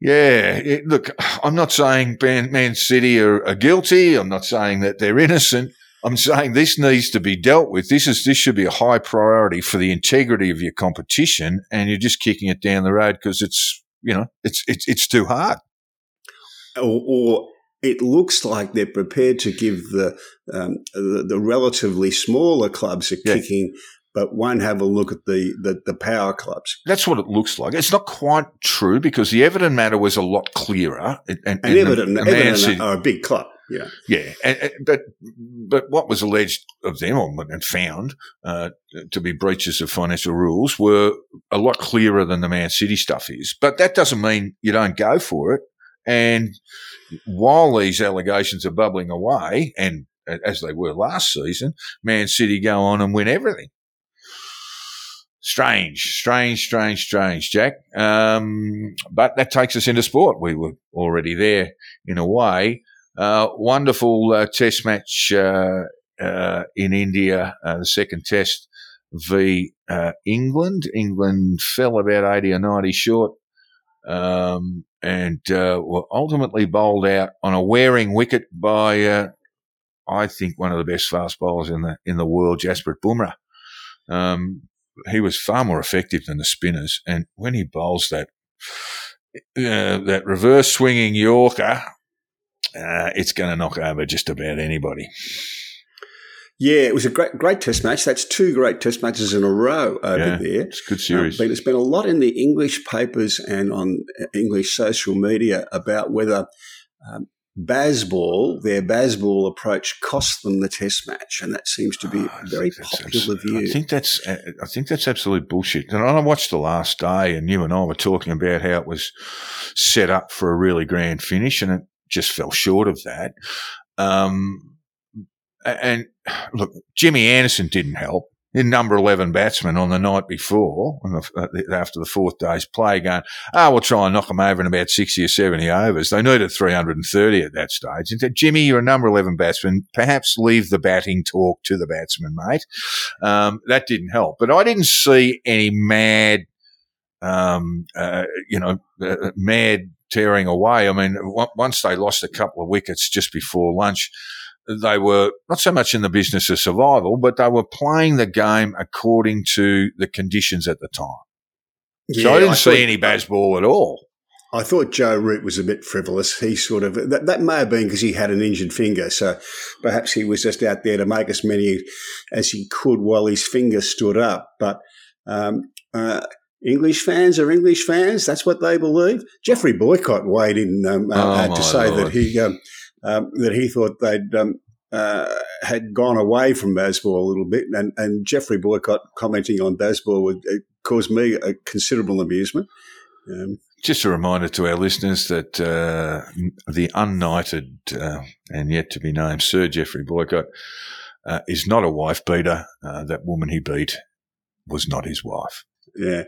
Yeah, it, look, I'm not saying Man, Man City are, are, guilty. I'm not saying that they're innocent. I'm saying this needs to be dealt with. This is this should be a high priority for the integrity of your competition, and you're just kicking it down the road because it's you know it's it's it's too hard.
Or, or it looks like they're prepared to give the um, the, the, relatively smaller clubs a yeah. kicking but won't have a look at the, the, the power clubs.
That's what it looks like. It's not quite true because the Everton matter was a lot clearer. And, and,
And, Everton,
the- the Man
Everton are a big club. Yeah.
Yeah, and, and- but but what was alleged of them and found uh, to be breaches of financial rules were a lot clearer than the Man City stuff is. But that doesn't mean you don't go for it. And while these allegations are bubbling away, and as they were last season, Man City go on and win everything. Strange, strange, strange, strange, Jack. Um, but that takes us into sport. We were already there in a way. Uh, wonderful uh, test match uh, uh, in India, the second test v England. England fell about 80 or 90 short um, and were ultimately bowled out on a wearing wicket by, I think, one of the best fast bowlers in the in the world, Jasprit Bumrah. Um, he was far more effective than the spinners, and when he bowls that uh, that reverse swinging Yorker, uh, it's going to knock over just about anybody.
Yeah, it was a great, great test match. That's two great test matches in a row over
Yeah,
there.
It's a good
Um,
series.
but there's been a lot in the English papers and on uh, English social media about whether um, Bazball, their Bazball approach, cost them the Test match, and that seems to be
Oh, I
a very popular view.
I think that's uh, I think that's absolute bullshit. And I watched the last day, and you and I were talking about how it was set up for a really grand finish, and it just fell short of that. Um, and look, Jimmy Anderson didn't help. The number 11 batsman on the night before, on the, uh, after the fourth day's play, going, oh, we'll try and knock them over in about 60 or 70 overs. They needed 330 at that stage. And said, Jimmy, you're a number 11 batsman. Perhaps leave the batting talk to the batsman, mate. Um, that didn't help. But I didn't see any mad, um, uh, you know, uh, mad tearing away. I mean, on- once they lost a couple of wickets just before lunch, they were not so much in the business of survival, but they were playing the game according to the conditions at the time. So I didn't see
thought-
any Bazball at all.
I thought Joe Root was a bit frivolous. He sort of that, that may have been because he had an injured finger, so perhaps he was just out there to make as many as he could while his finger stood up. But um, uh, English fans are English fans. That's what they believe. Geoffrey Boycott weighed in um, uh,
Oh,
to say
Lord.
that he um, um, that he thought they'd. Um, uh, had gone away from Bazball a little bit, and, and Geoffrey Boycott commenting on Bazball would cause me a considerable amusement. Um,
Just a reminder to our listeners that uh, the unknighted uh, and yet to be named Sir Geoffrey Boycott uh, is not a wife beater. Uh, that woman he beat was not his wife.
Yeah.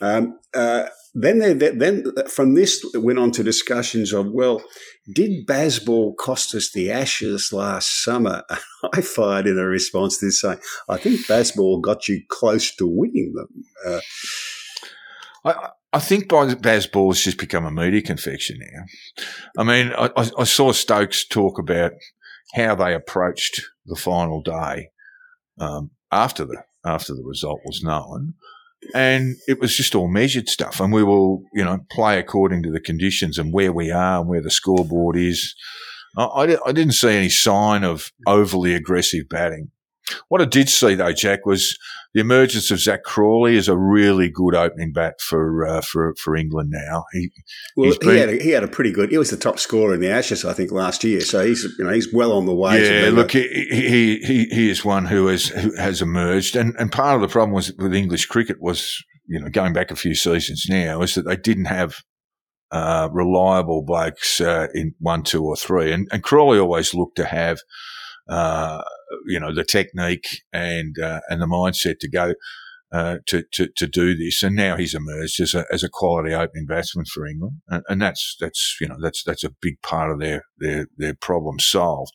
Um, uh, then, they, then from this went on to discussions of well, did Bazball cost us the Ashes last summer? I fired in a response to this saying, I think Bazball got you close to winning them. Uh,
I, I think has just become a media confection now. I mean, I- I saw Stokes talk about how they approached the final day um, after the after the result was known, and it was just all measured stuff. And we will, you know, play according to the conditions and where we are and where the scoreboard is. I, I, I didn't see any sign of overly aggressive batting. What I did see though, Jack, was the emergence of Zak Crawley as a really good opening bat for uh, for for England now. He
well,
He's
he,
been-
had a, he had a pretty good. He was the top scorer in the Ashes, I think, last year. So he's you know he's well on the way.
yeah, look, he, he he he is one who has who has emerged, and and part of the problem was with English cricket was you know going back a few seasons now is that they didn't have. Uh, reliable blokes uh, in one, two, or three, and, and Crawley always looked to have, uh, you know, the technique and uh, and the mindset to go uh, to, to to do this. And now he's emerged as a as a quality opening batsman for England, and, and that's that's you know that's that's a big part of their their their problem solved.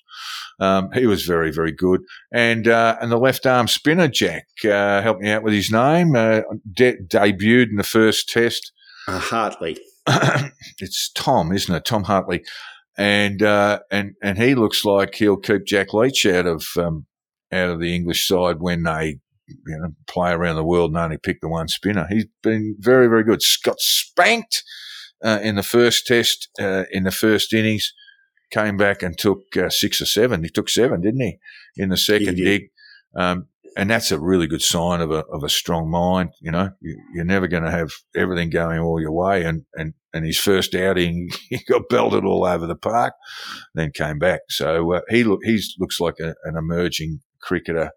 Um, he was very very good, and uh, and the left arm spinner Jack uh, helped me out with his name. Uh, de- debuted in the first Test.
uh, Hartley.
it's Tom, isn't it? Tom Hartley, and uh, and and he looks like he'll keep Jack Leach out of um, out of the English side when they you know play around the world and only pick the one spinner. He's been very very good. Got spanked uh, in the first Test uh, in the first innings. Came back and took uh, six or seven. He took seven, didn't he? In the second dig. Um, and that's a really good sign of a of a strong mind. You know, you, are never going to have everything going all your way. And and and his first outing, he got belted all over the park, then came back. So uh, he look he looks like a, an emerging cricketer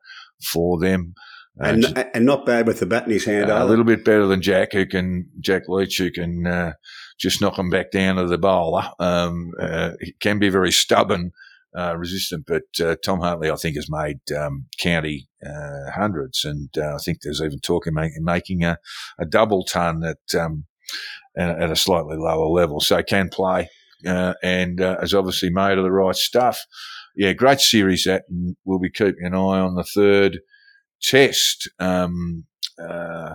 for them.
Uh, and, and not bad with the bat in his hand.
Uh, a little bit better than Jack, who can Jack Leach, who can uh, just knock him back down to the bowler. Um, uh, he can be very stubborn uh, resistant. But uh, Tom Hartley, I think, has made um, county uh, hundreds, and uh, I think there's even talk of making, making a, a double ton at, um, at a slightly lower level. So can play, uh, and uh, is obviously made of the right stuff. Yeah, great series that, and we'll be keeping an eye on the third test. Um,
uh,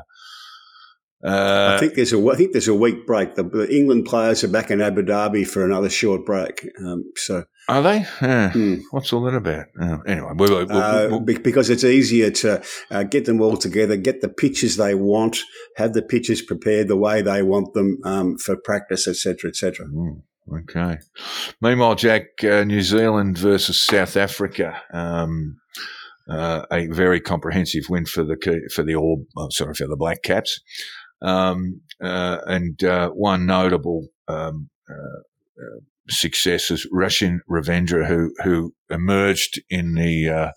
I think there's a I think there's a week break. The, the, England players are back in Abu Dhabi for another short break. Um, so
are they? Yeah. Hmm. What's all that about? Uh, anyway, we'll, we'll,
uh, because it's easier to uh, get them all together, get the pitches they want, have the pitches prepared the way they want them um, for practice, etc., etc.
Mm. Okay. Meanwhile, Jack, uh, New Zealand versus South Africa. Um, uh, a very comprehensive win for the for the all oh, sorry for the Black Caps. Um, uh, and uh, one notable um, uh, uh, success is Rachin Ravindra, who who emerged in the uh,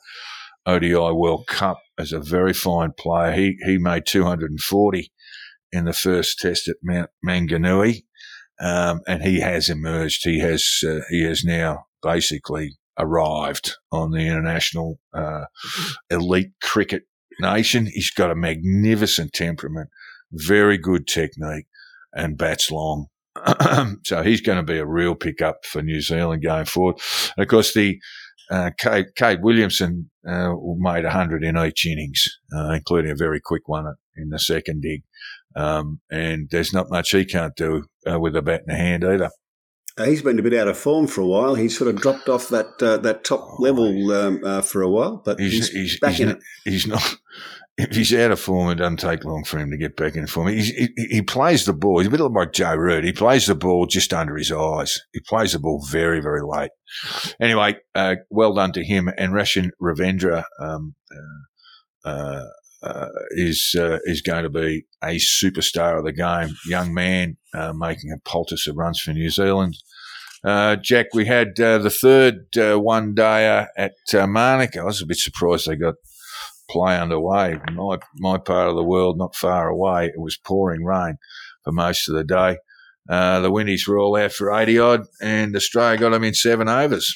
ODI World Cup as a very fine player. He he made 240 in the first test at Mount Maunganui, um, and he has emerged. He has uh, he has now basically arrived on the international elite cricket nation. He's got a magnificent temperament very good technique, and bats long. so he's going to be a real pickup for New Zealand going forward. And of course, the uh, Kane, Kane Williamson uh, made 100 in each innings, uh, including a very quick one in the second dig. Um, and there's not much he can't do uh, with a bat in the hand either.
Uh, he's been a bit out of form for a while. He's sort of dropped off that uh, that top oh, level um, for a while, but he's, he's, he's back
he's
in
not,
it.
He's not if he's out of form, it doesn't take long for him to get back in form. He, he, he, plays the ball. He's a bit like Joe Root. He plays the ball just under his eyes. He plays the ball very, very late. Anyway, uh, well done to him. And Rachin Ravindra um, uh, uh, uh, is uh, is going to be a superstar of the game. Young man uh, making a poultice of runs for New Zealand. Jack, we had the third one day at uh. I was a bit surprised they got play underway. My my part of the world, not far away, it was pouring rain for most of the day. Uh, the Windies were all out for 80 odd, and Australia got them in seven overs.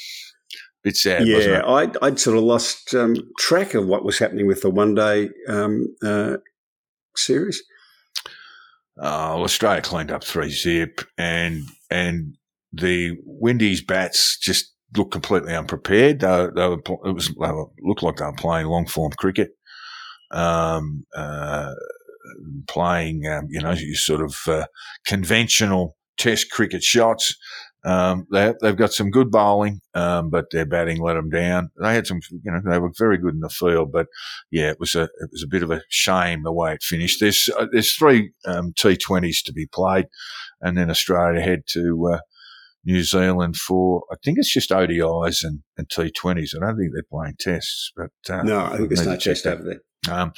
Bit sad,
yeah. I'd, I'd sort of lost um, track of what was happening with the one day um, uh, series.
Uh, well, Australia cleaned up three zip, and and the Windies bats just looked completely unprepared. They, they were, it was they looked like they were playing long form cricket, um, uh, playing um, you know sort of uh, conventional Test cricket shots. Um, they, have got some good bowling, um, but their batting let them down. They had some, you know, they were very good in the field, but yeah, it was a it was a bit of a shame the way it finished. There's uh, there's three um, T20s to be played, and then Australia head to uh, New Zealand for, I think it's just ODIs and, and T20s. I don't think they're playing tests, but
uh, no, I think there's no test over there.
Um,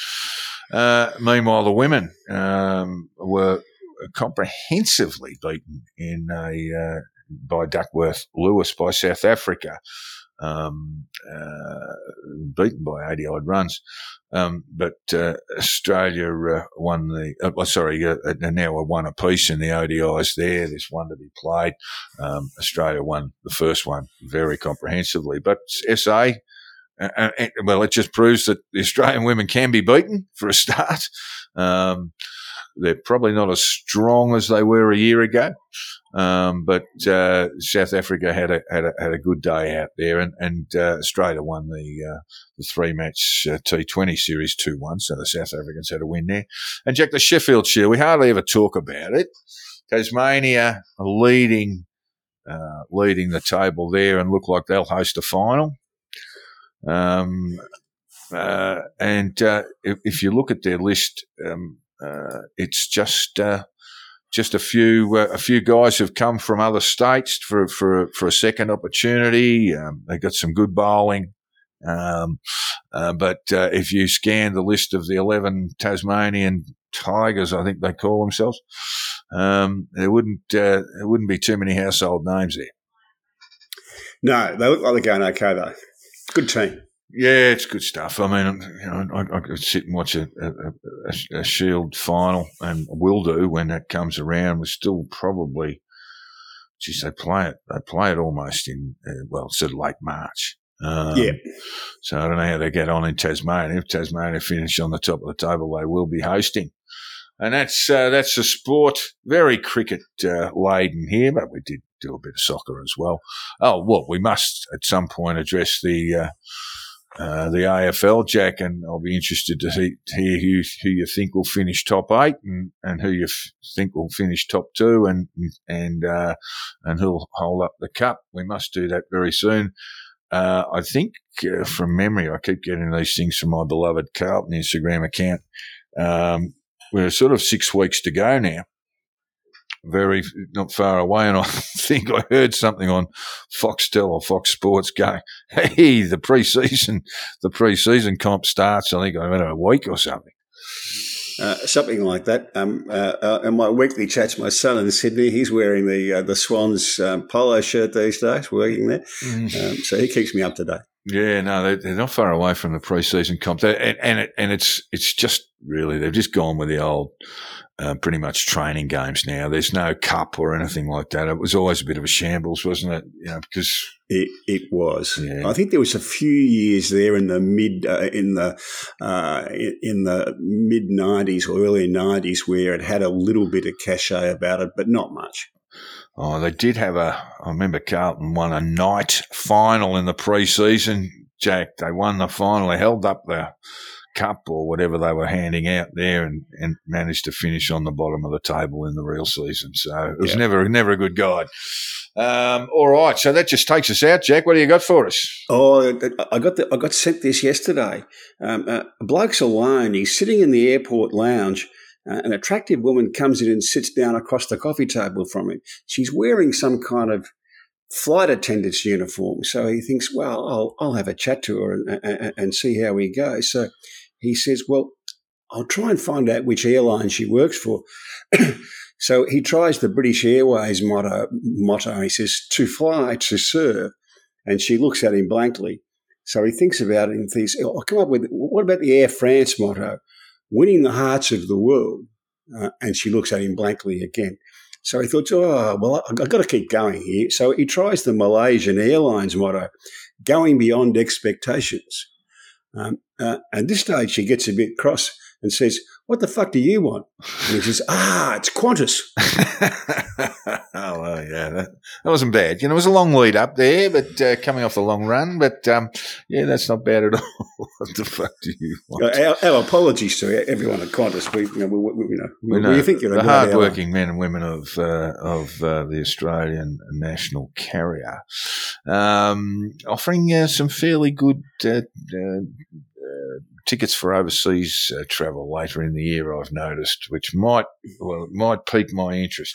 uh, meanwhile, the women um, were comprehensively beaten in a uh, by Duckworth Lewis by South Africa um, uh, beaten by 80 odd runs. Um, but uh, Australia uh, won the, uh, sorry, uh, now are one apiece in the ODIs there. There's one to be played. Um, Australia won the first one very comprehensively. But SA, uh, uh, well, it just proves that the Australian women can be beaten for a start. Um, they're probably not as strong as they were a year ago. Um, but uh, South Africa had a, had a had a good day out there, and and uh, Australia won the uh, the three match uh, T Twenty series two one. So the South Africans had a win there. And Jack, the Sheffield Shield, we hardly ever talk about it. Tasmania leading uh, leading the table there, and look like they'll host a final. Um, uh, and if, if, you look at their list, um, it's just just a few uh, a few guys who've come from other states for for for a second opportunity. Um, they got some good bowling. Um, Uh, but uh, if you scan the list of the 11 Tasmanian Tigers, I think they call themselves, um, there wouldn't uh, there wouldn't be too many household names there.
No, they look like they're going okay though. Good team.
Yeah, it's good stuff. I mean, you know, I, I could sit and watch a, a, a, a, Shield final, and will do when that comes around. We're still probably, geez, they play it. They play it almost in uh, well, sort of late March.
Um, yeah.
So I don't know how they get on in Tasmania. If Tasmania finish on the top of the table, they will be hosting. And that's uh, that's a sport very cricket uh, laden here, but we did do a bit of soccer as well. Oh well, we must at some point address the uh, the AFL, Jack, and I'll be interested to see, hear who, who you think will finish top eight and, and who you f- think will finish top two and and uh, and who'll hold up the cup. We must do that very soon. Uh, I think uh, from memory, I keep getting these things from my beloved Carlton Instagram account. Um, we're sort of six weeks to go now. Very not far away, and I think I heard something on Foxtel or Fox Sports going, "Hey, the preseason, the preseason comp starts. I think in a week or something."
Uh, something like that. Um, uh, uh, in my weekly chats, my son in Sydney, he's wearing the uh, the Swans um, polo shirt these days, working there. Mm. Um, so he keeps me up to date.
Yeah, no, they're, they're not far away from the preseason comp, and and, it, and it's it's just really they've just gone with the old uh, pretty much training games now. There's no cup or anything like that. It was always a bit of a shambles, wasn't it? You know, because
it, it was. Yeah. I think there was a few years there in the mid uh, in the uh, in the mid '90s or early '90s where it had a little bit of cachet about it, but not much.
Oh, they did have a. I remember Carlton won a night final in the preseason. Jack, they won the final. They held up the cup or whatever they were handing out there and, and managed to finish on the bottom of the table in the real season. So it was yeah. never never a good guide. Um, all right, so that just takes us out, Jack. What do you got for us?
Oh, I got the, I got sent this yesterday. Um, uh, a bloke's alone. He's sitting in the airport lounge. Uh, an attractive woman comes in and sits down across the coffee table from him. She's wearing some kind of flight attendant's uniform. So he thinks, well, I'll, I'll have a chat to her and, and, and see how we go. So he says, Well, I'll try and find out which airline she works for. so he tries the British Airways motto, motto. He says, To fly, to serve. And she looks at him blankly. So he thinks about it and thinks, I'll oh, come up with what about the Air France motto? Winning the hearts of the world. Uh, and she looks at him blankly again. So he thought, oh, well, I've got to keep going here. So he tries the Malaysian Airlines motto, going beyond expectations. Um, uh, at this stage, she gets a bit cross and says, What the fuck do you want? And he says, Ah, it's Qantas.
oh, well, yeah, that, that, wasn't bad. You know, it was a long lead up there, but uh, coming off the long run. But um, yeah, that's not bad at all. what the fuck do you want?
Our, our apologies to everyone at Qantas. We, you know, we, we, you know, we,
know
think
you're the hardworking men and women of uh, of uh, the Australian national carrier, um, offering uh, some fairly good uh, uh, tickets for overseas uh, travel later in the year. I've noticed, which might well might pique my interest.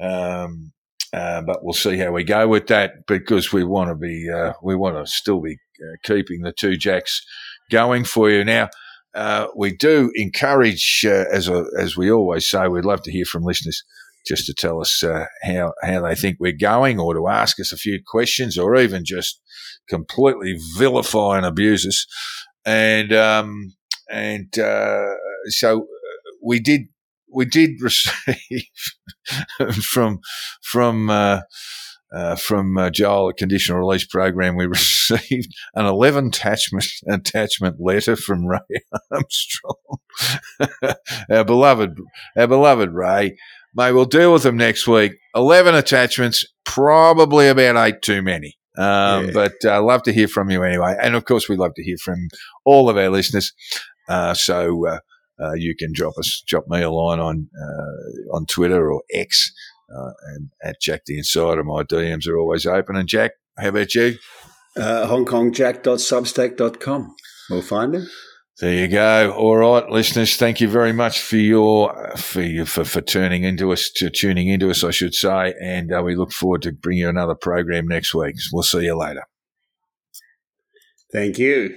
Um, uh, but we'll see how we go with that because we want to be uh, we want to still be uh, keeping the two jacks going for you now. Uh, we do encourage, uh, as a, as we always say, we'd love to hear from listeners just to tell us how how they think we're going, or to ask us a few questions, or even just completely vilify and abuse us and um, and uh, so uh, we did we did receive from from uh, uh, from uh, Joel, a conditional release program, we received an 11 attachment attachment letter from Ray Armstrong, our beloved, our beloved Ray. May we'll deal with them next week. 11 attachments, probably about eight too many. Um, yeah. But I uh, love to hear from you anyway. And of course, we love to hear from all of our listeners. Uh, so uh, uh you can drop us, drop me a line on uh, on Twitter or X, uh, and at Jack the Insider. My DMs are always open. And Jack, how about you?
Uh, HongKongJack.substack.com. We'll find him.
There you go. All right, listeners. Thank you very much for your for you for, for turning into us to tuning into us, I should say, and uh, we look forward to bringing you another program next week. We'll see you later.
Thank you.